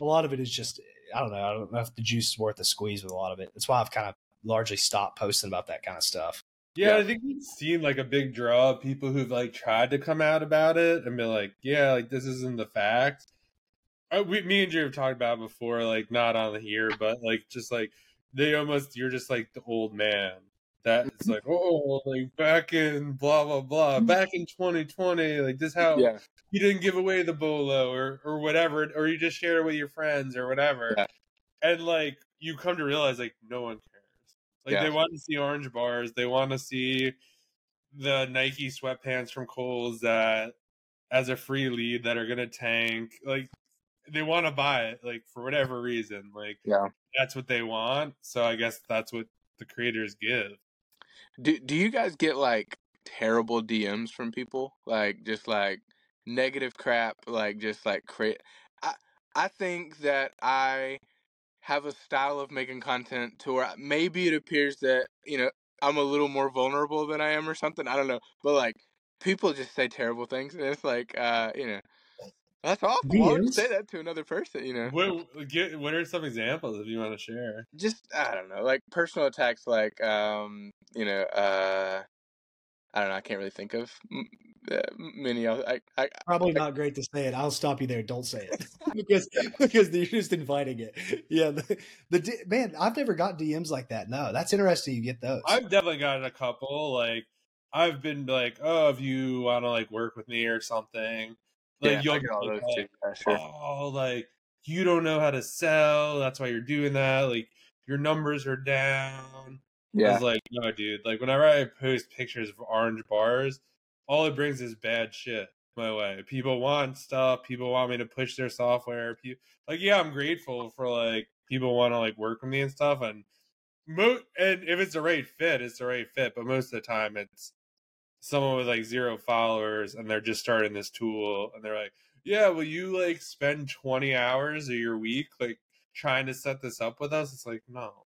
a lot of it is just i don't know i don't know if the juice is worth the squeeze with a lot of it that's why i've kind of largely stopped posting about that kind of stuff Yeah, Yeah. I think we've seen like a big draw of people who've like tried to come out about it and be like, yeah, like this isn't the fact. Uh, we, me and Drew have talked about it before, like not on the here, but like just like they almost you're just like the old man that it's like, oh, like back in blah blah blah, back in 2020, like this how Yeah. you didn't give away the bolo or or whatever, or you just shared it with your friends or whatever, Yeah. and like you come to realize like no one cares. Like Yeah. they want to see orange bars, they want to see the Nike sweatpants from Kohl's that as a free lead that are gonna tank. Like they want to buy it, like for whatever reason. Like Yeah. that's what they want. So I guess that's what the creators give. Do Do you guys get like terrible DMs from people? Like just like negative crap, like just like cra- I I think that I have a style of making content to where maybe it appears that you know I'm a little more vulnerable than I am or something. I don't know, but like people just say terrible things, and it's like uh you know that's awful. Why would you say that to another person? You know, What get, what are some examples if you want to share? just I don't know, like personal attacks, like um, you know, uh, I don't know, I can't really think of many. else. I, I, Probably not great to say it. I'll stop you there. Don't say it *laughs* because because you're just inviting it. Yeah, the, the man, I've never got DMs like that. No, that's interesting. You get those. I've definitely gotten a couple. Like I've been like, oh, if you want to like work with me or something, like yeah, you'll I get all like, too. Sure. oh, like you don't know how to sell. That's why you're doing that. Like your numbers are down. I Yeah, was like, no, dude. Like whenever I post pictures of orange bars, all it brings is bad shit my way. People want stuff. People want me to push their software. People, like, yeah, I'm grateful for like people want to like work with me and stuff. And mo- and if it's the right fit, it's the right fit. But most of the time, it's someone with like zero followers and they're just starting this tool and they're like, yeah, will you like spend 20 hours of your week like trying to set this up with us? It's like, no.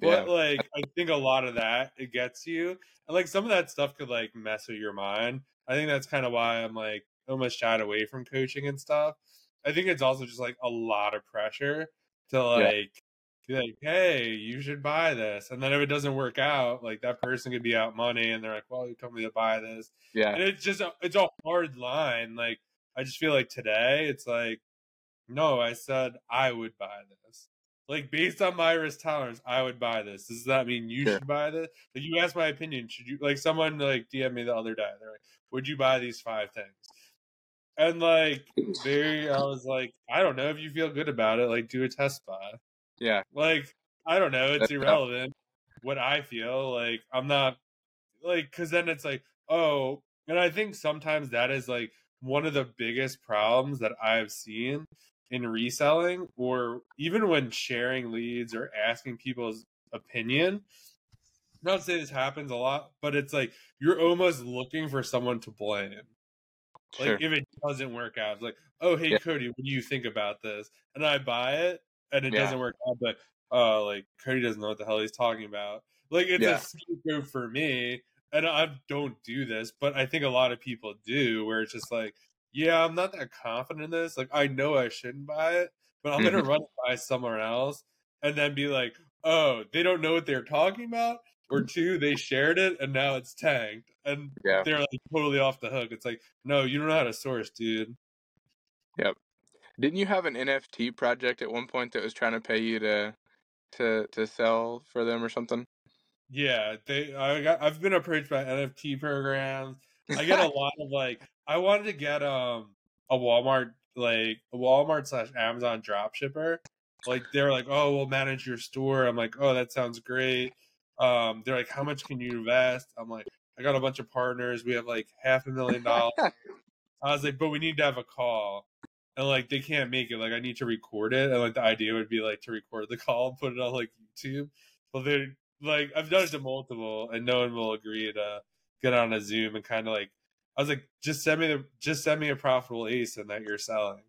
Yeah, But like I think a lot of that it gets you. And like some of that stuff could like mess with your mind. I think that's kind of why I'm like almost shied away from coaching and stuff. I think it's also just like a lot of pressure to like be like, hey, you should buy this. And then if it doesn't work out, like that person could be out money and they're like, Well, you told me to buy this. yeah, And it's just a, it's a hard line. Like I just feel like today it's like, no, I said I would buy this. Like based on my risk tolerance, I would buy this. Does that mean you Sure. should buy this? Like you asked my opinion. Should you like someone like DM me the other day? They're like, "Would you buy these five things?" And like very, I was like, I don't know if you feel good about it. Like do a test buy. yeah, Like I don't know. It's That's tough. irrelevant. What I feel like I'm not like because then it's like oh, and I think sometimes that is like one of the biggest problems that I've seen in reselling or even when sharing leads or asking people's opinion. Not to say this happens a lot, but it's like you're almost looking for someone to blame. Like sure. if it doesn't work out, it's like, oh hey Yeah. Cody, what do you think about this? And I buy it and it Yeah. doesn't work out, but uh like Cody doesn't know what the hell he's talking about. Like it's Yeah. a scapegoat for me. And I don't do this, but I think a lot of people do where it's just like, yeah, I'm not that confident in this. Like I know I shouldn't buy it, but I'm gonna Mhm. run it by somewhere else and then be like, oh, they don't know what they're talking about. Or two, they shared it and now it's tanked. And Yeah. they're like totally off the hook. It's like, no, you don't know how to source, dude. Yep. Didn't you have an NFT project at one point that was trying to pay you to to to sell for them or something? Yeah, they. I got. I've been approached by NFT programs. I get a *laughs* lot of like. I wanted to get um a Walmart like a Walmart slash Amazon drop shipper. Like they're like, oh, we'll manage your store. I'm like, oh, that sounds great. Um, they're like, how much can you invest? I'm like, I got a bunch of partners. We have like half a million dollars. *laughs* I was like, but we need to have a call. And like they can't make it. Like I need to record it. And like the idea would be like to record the call and put it on like YouTube. But they're like I've done it to multiple and no one will agree to get on a Zoom and kind of like I was like, just send me the just send me a profitable ASIN that you're selling.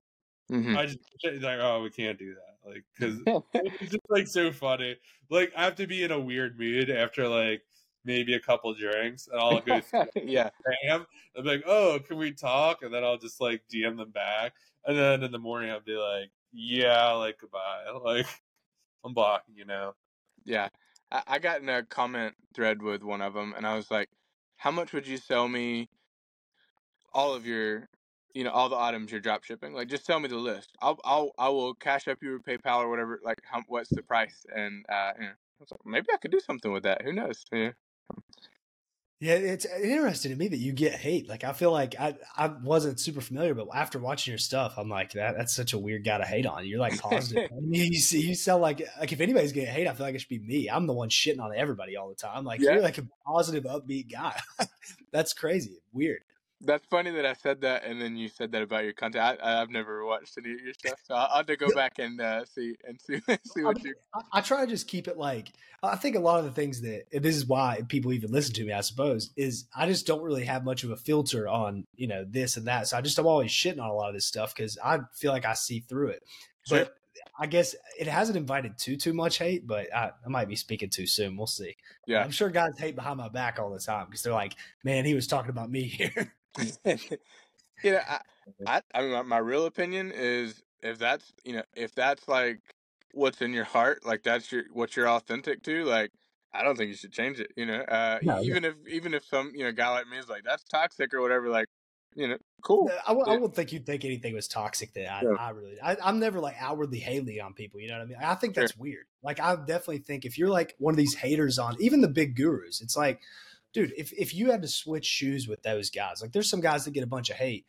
Mhm. I just like, oh, we can't do that, like, because *laughs* it's just like so funny. Like, I have to be in a weird mood after like maybe a couple drinks, and I'll go *laughs* yeah. *laughs* I'm like, oh, can we talk? And then I'll just like DM them back, and then in the morning I'll be like, yeah, like goodbye, like I'm blocking you now. Yeah. I, I got in a comment thread with one of them, and I was like, "How much would you sell me all of your, you know, all the items you're drop shipping? Like, just tell me the list. I'll, I'll, I will cash up you or PayPal or whatever. Like, how, what's the price? And uh, you know, I was like, maybe I could do something with that. Who knows? Yeah. Yeah, it's interesting to me that you get hate. Like I feel like I I wasn't super familiar, but after watching your stuff, I'm like that. That's such a weird guy to hate on. You're like positive. *laughs* I mean, you see, you sound like like if anybody's getting hate, I feel like it should be me. I'm the one shitting on everybody all the time. Like Yeah. you're like a positive, upbeat guy. *laughs* That's crazy. Weird. That's funny that I said that, and then you said that about your content. I, I've never watched any of your stuff, so I'll, I'll have to go back and uh, see and see *laughs* see I, what mean, you. I, I try to just keep it like I think a lot of the things that and this is why people even listen to me, I suppose, is I just don't really have much of a filter on you know this and that. So I just I'm always shitting on a lot of this stuff because I feel like I see through it. Sure. But I guess it hasn't invited too too much hate, but I, I might be speaking too soon. We'll see. Yeah. I'm sure guys hate behind my back all the time because they're like, "Man, he was talking about me here." *laughs* you know, I, I, I mean, my, my real opinion is if that's you know if that's like what's in your heart, like that's your what you're authentic to, like I don't think you should change it. You know, uh, No, yeah. even if even if some you know guy like me is like that's toxic or whatever, like you know, cool. I, w- I Yeah. wouldn't think you'd think anything was toxic that I, Yeah. I really, I, I'm never like outwardly hating on people. You know what I mean? I think that's weird. Like, I definitely think if you're like one of these haters on even the big gurus, it's like, dude, if, if you had to switch shoes with those guys, like there's some guys that get a bunch of hate.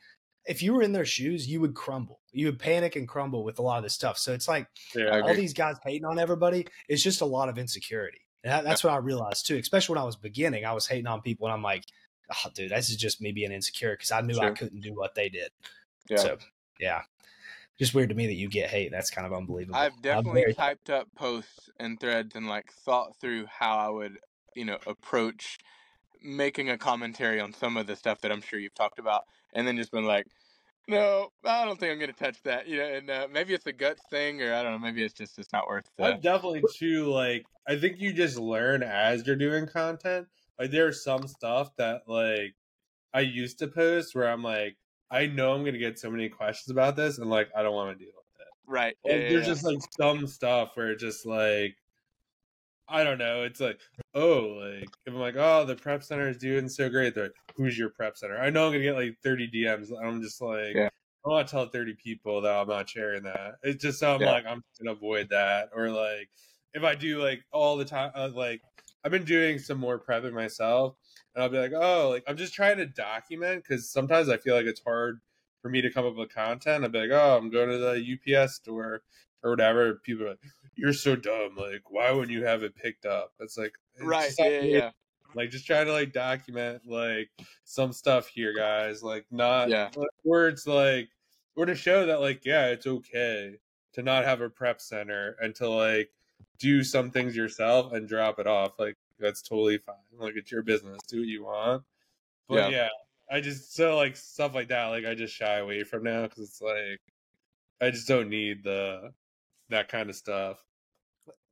If you were in their shoes, you would crumble. You would panic and crumble with a lot of this stuff. So it's like Yeah, all these guys hating on everybody is just a lot of insecurity. And that, that's what I realized too, especially when I was beginning. I was hating on people and I'm like, oh, dude, this is just me being insecure because I knew I couldn't do what they did. Yeah. So, yeah. Just weird to me that you get hate. That's kind of unbelievable. I've definitely very- typed up posts and threads and like thought through how I would, you know, approach making a commentary on some of the stuff that I'm sure you've talked about, and then just been like, no, I don't think I'm gonna touch that. You know, and uh, maybe it's a guts thing, or I don't know, maybe it's just it's not worth. The, I'm definitely too like I think you just learn as you're doing content. Like there's some stuff that like I used to post where I'm like, I know I'm gonna get so many questions about this and like I don't want to deal with it. right? Like, yeah, there's yeah. just like some stuff where it's just like I don't know. It's like, oh, like if I'm like, oh, the prep center is doing so great. They're like, who's your prep center? I know I'm gonna get like 30 DMs. I'm just like, Yeah. I want to tell 30 people that I'm not sharing that. It's just so I'm Yeah. like, I'm gonna avoid that. Or like, if I do like all the time, uh, like I've been doing some more prepping myself, and I'll be like, oh, like I'm just trying to document because sometimes I feel like it's hard for me to come up with content. I'll be like, oh, I'm going to the UPS store or whatever. People are like, you're so dumb. Like, why wouldn't you have it picked up? It's like, it's right? Yeah, yeah. Like, just trying to like document like some stuff here, guys. Like, not Yeah. like, it's like, or to show that like, yeah, it's okay to not have a prep center and to like do some things yourself and drop it off. Like, that's totally fine. Like, it's your business. Do what you want. But Yeah. yeah, I just so like stuff like that. Like, I just shy away from now because it's like I just don't need the that kind of stuff.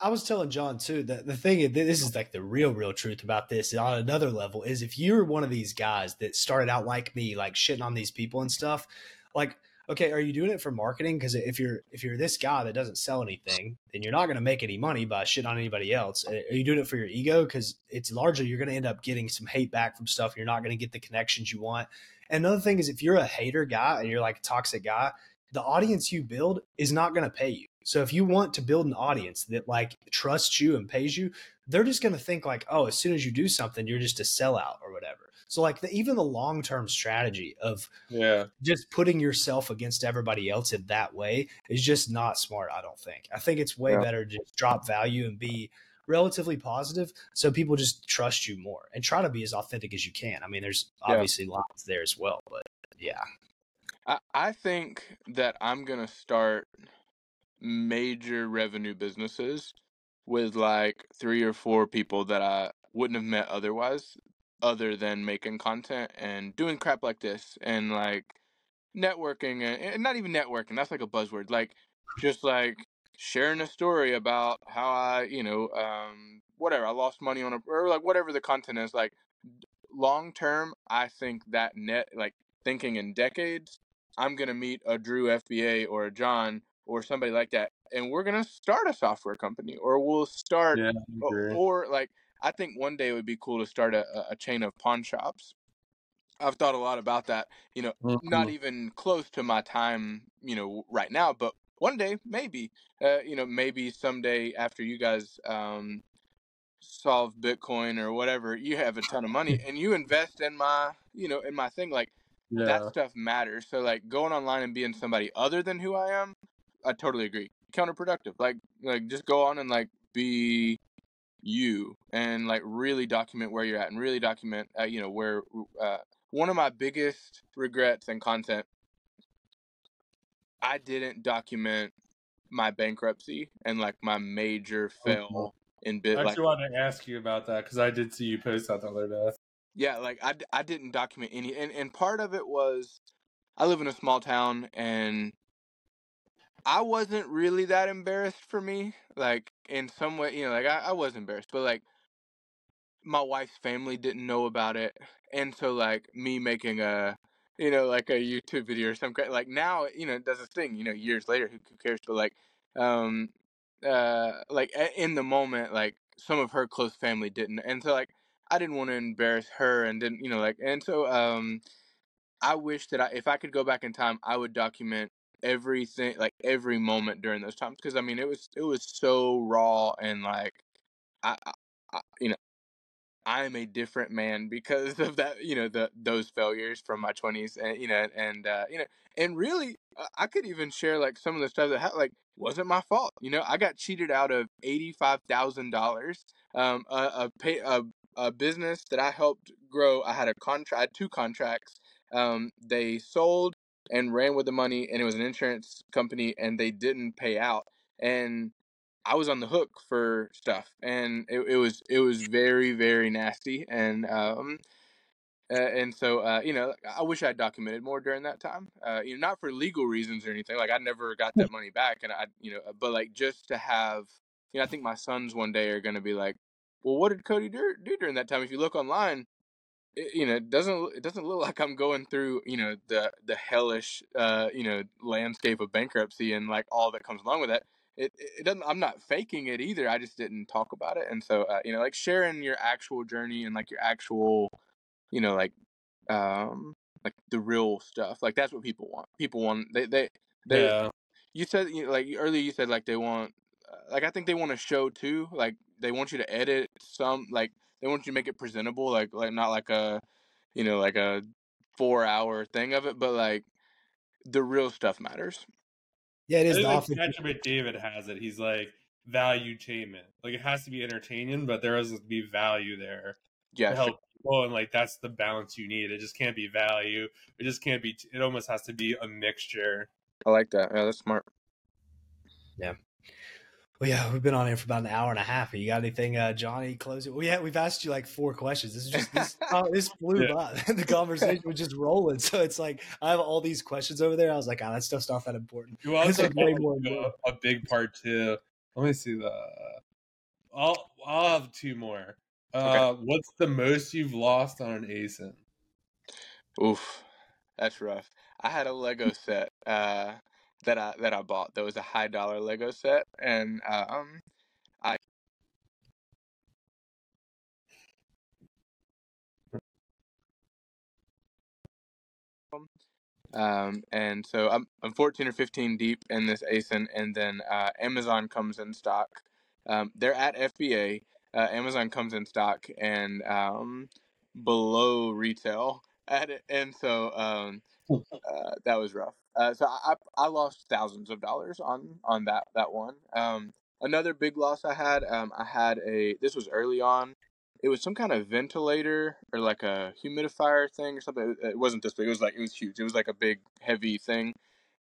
I was telling John too that the thing is, this is like the real, real truth about this on another level is if you're one of these guys that started out like me, like shitting on these people and stuff, like, okay, are you doing it for marketing? Because if you're if you're this guy that doesn't sell anything, then you're not going to make any money by shitting on anybody else. Are you doing it for your ego? Because it's largely you're going to end up getting some hate back from stuff. You're not going to get the connections you want. And another thing is if you're a hater guy and you're like a toxic guy, the audience you build is not going to pay you. So if you want to build an audience that like trusts you and pays you, they're just going to think like, oh, as soon as you do something, you're just a sellout or whatever. So like the, even the long term strategy of Yeah. just putting yourself against everybody else in that way is just not smart. I don't think. I think it's way Yeah. better to just drop value and be relatively positive so people just trust you more and try to be as authentic as you can. I mean, there's Yeah. obviously lots there as well, but yeah. I, I think that I'm gonna start major revenue businesses with like three or four people that I wouldn't have met otherwise. other than making content and doing crap like this and like networking and, and not even networking. That's like a buzzword. Like just like sharing a story about how I, you know, um, whatever I lost money on a or like whatever the content is. Like long term, I think that net like thinking in decades, I'm gonna meet a Drew FBA or a John or somebody like that, and we're gonna start a software company, or we'll start, Yeah, or, or like I think one day it would be cool to start a, a chain of pawn shops. I've thought a lot about that. You know, not Mhm. even close to my time, you know, right now, but one day maybe, uh, you know, maybe someday after you guys um, solve Bitcoin or whatever, you have a ton of money *laughs* and you invest in my, you know, in my thing. Like that stuff matters. So like going online and being somebody other than who I am, I totally agree. Counterproductive. Like like just go on and like be you and like really document where you're at and really document uh, you know where uh, one of my biggest regrets in content I didn't document my bankruptcy and like my major fail in I bit like actually wanted to ask you about that because I did see you post that the other day. yeah like I, I didn't document any and, and part of it was i live in a small town and i wasn't really that embarrassed for me like in some way you know like i, I was embarrassed but like my wife's family didn't know about it and so like me making a you know like a youtube video or some kind like now you know it does this thing you know years later who, who cares but like um uh like a- in the moment like some of her close family didn't and so like i didn't want to embarrass her and didn't you know like and so um i wish that i if i could go back in time i would document everything like every moment during those times because i mean it was it was so raw and like I, I, you know I am a different man because of that, you know, the those failures from my twenties, and you know, and uh, you know, and really, uh, I could even share like some of the stuff that ha- like wasn't my fault. You know, I got cheated out of eighty five thousand dollars. Um, a a, pay, a a business that I helped grow. I had a contract, two contracts. Um, they sold and ran with the money, and it was an insurance company, and they didn't pay out, and I was on the hook for stuff, and it, it was it was very very nasty, and um uh, and so uh, you know I wish I documented more during that time. Uh, you know, not for legal reasons or anything. Like I never got that money back, and I you know, but like just to have, you know, I think my sons one day are gonna be like, well, what did Cody do, do during that time? If you look online, it, you know, it doesn't it doesn't look *laughs* like I'm going through you know the the hellish uh, you know landscape of bankruptcy and like all that comes along with that. It it doesn't. I'm not faking it either. I just didn't talk about it, and so uh, you know, like sharing your actual journey and like your actual, you know, like um like the real stuff. Like that's what people want. People want they they they. Yeah. You said you know, like earlier. You said like they want uh, like I think they want to show too. Like they want you to edit some like they want you to make it presentable. Like like not like a you know like a four hour thing of it, but like the real stuff matters. Yeah, it is. I is think the like office. Catch David has it. He's like valuetainment. Like it has to be entertaining, but there has to be value there Yeah, to sure. help people, and like that's the balance you need. It just can't be value. It just can't be. It almost has to be a mixture. I like that. Yeah, that's smart. Well, yeah, we've been on here for about an hour and a half. You got anything, uh, Johnny? Close it. Well, yeah, we've asked you like four questions. This is just this, *laughs* oh, this flew Yeah. by. *laughs* the conversation was just rolling. So it's like I have all these questions over there. I was like, oh, that stuff's not that important. You also *laughs* is way got, more a, a big part too. Let me see the. I'll I'll have two more. Uh, what's the most you've lost on an ASIN? Oof, that's rough. I had a Lego set uh, that I that I bought. That was a high dollar Lego set, and um, I um, and so I'm I'm 14 or 15 deep in this ASIN, and then uh, Amazon comes in stock. Um, they're at FBA. Uh, Amazon comes in stock and um, below retail at it, and so um, *laughs* uh, that was rough. Uh, so I, I lost thousands of dollars on on that that one. Um, another big loss I had. Um, I had a this was early on. It was some kind of ventilator or like a humidifier thing or something. It, it wasn't this big. It was like it was huge. It was like a big heavy thing,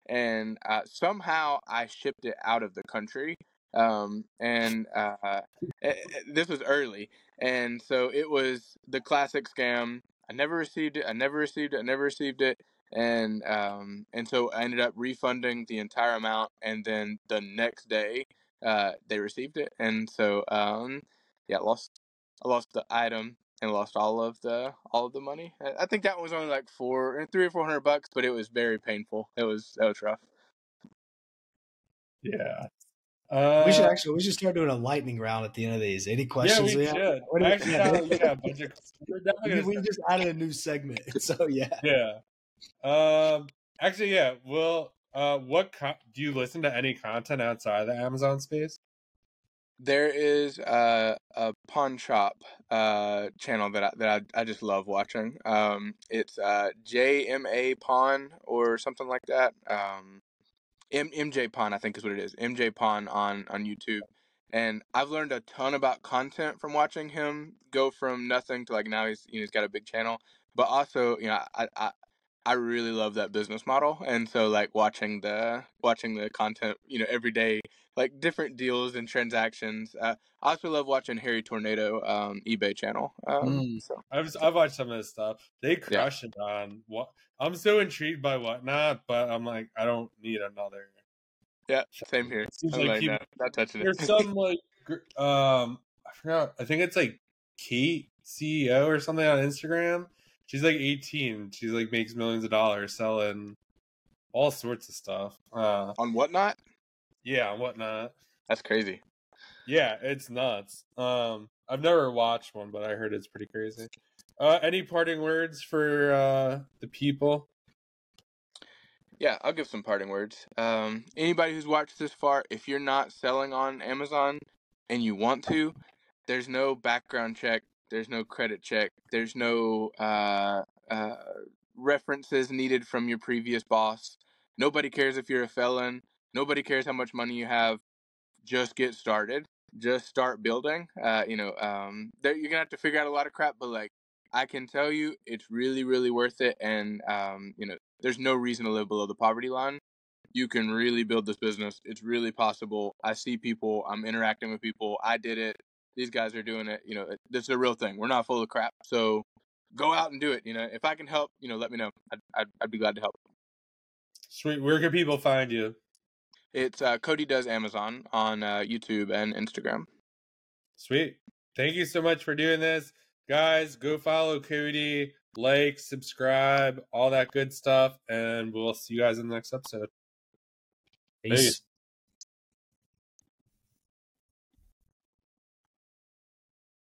and uh, somehow I shipped it out of the country. Um, and uh, eh, eh, this was early, and so it was the classic scam. I never received it. I never received it. I never received it. And um, and so I ended up refunding the entire amount, and then the next day, uh, they received it, and so um, yeah, lost I lost the item and lost all of the all of the money. I think that was only like four, three or four hundred bucks, but it was very painful. It was that was rough. Yeah. Uh, we should actually we should start doing a lightning round at the end of these. Any questions? *laughs* Yeah, we, should. What actually, yeah, we, we just added a new segment, *laughs* so yeah. Yeah. Um. Actually, yeah. Well, uh, what co- do you listen to any content outside of the Amazon space? There is a, a pawn shop uh, channel that I, that I, I just love watching. Um, it's uh, JMA Pawn or something like that. Um, M- MJ Pawn, I think is what it is. MJ Pawn on on YouTube, and I've learned a ton about content from watching him go from nothing to like now he's you know he's got a big channel. But also, you know, I, I I really love that business model, and so like watching the watching the content, you know, every day, like different deals and transactions. Uh, I also love watching Hairy Tornado um, eBay channel. Um, mm. So I've I've watched some of this stuff. They crush yeah. it on what. I'm so intrigued by whatnot, but I'm like, I don't need another. Yeah, same here. Seems I'm like, like not, not touching there's it. There's some like um, I forgot. I think it's like Kate CEO or something on Instagram she's like 18. She's like makes millions of dollars selling all sorts of stuff. Uh, on whatnot? Yeah, on whatnot. That's crazy. Yeah, it's nuts. Um, I've never watched one, but I heard it's pretty crazy. Uh, any parting words for uh, the people? Yeah, I'll give some parting words. Um, anybody who's watched this far, if you're not selling on Amazon and you want to, there's no background check there's no credit check. There's no uh, uh, references needed from your previous boss. Nobody cares if you're a felon. Nobody cares how much money you have. Just get started. Just start building. Uh, you know, um, you're gonna have to figure out a lot of crap, but like I can tell you, it's really, really worth it. And um, you know, there's no reason to live below the poverty line. You can really build this business. It's really possible. I see people. I'm interacting with people. I did it these guys are doing it. You know, this is a real thing. We're not full of crap. So go out and do it. You know, if I can help, you know, let me know. I'd, I'd, I'd be glad to help. Sweet. Where can people find you? It's uh, Cody Does Amazon on uh, YouTube and Instagram. Sweet. Thank you so much for doing this. Guys, go follow Cody, like, subscribe, all that good stuff. And we'll see you guys in the next episode. Peace. Peace.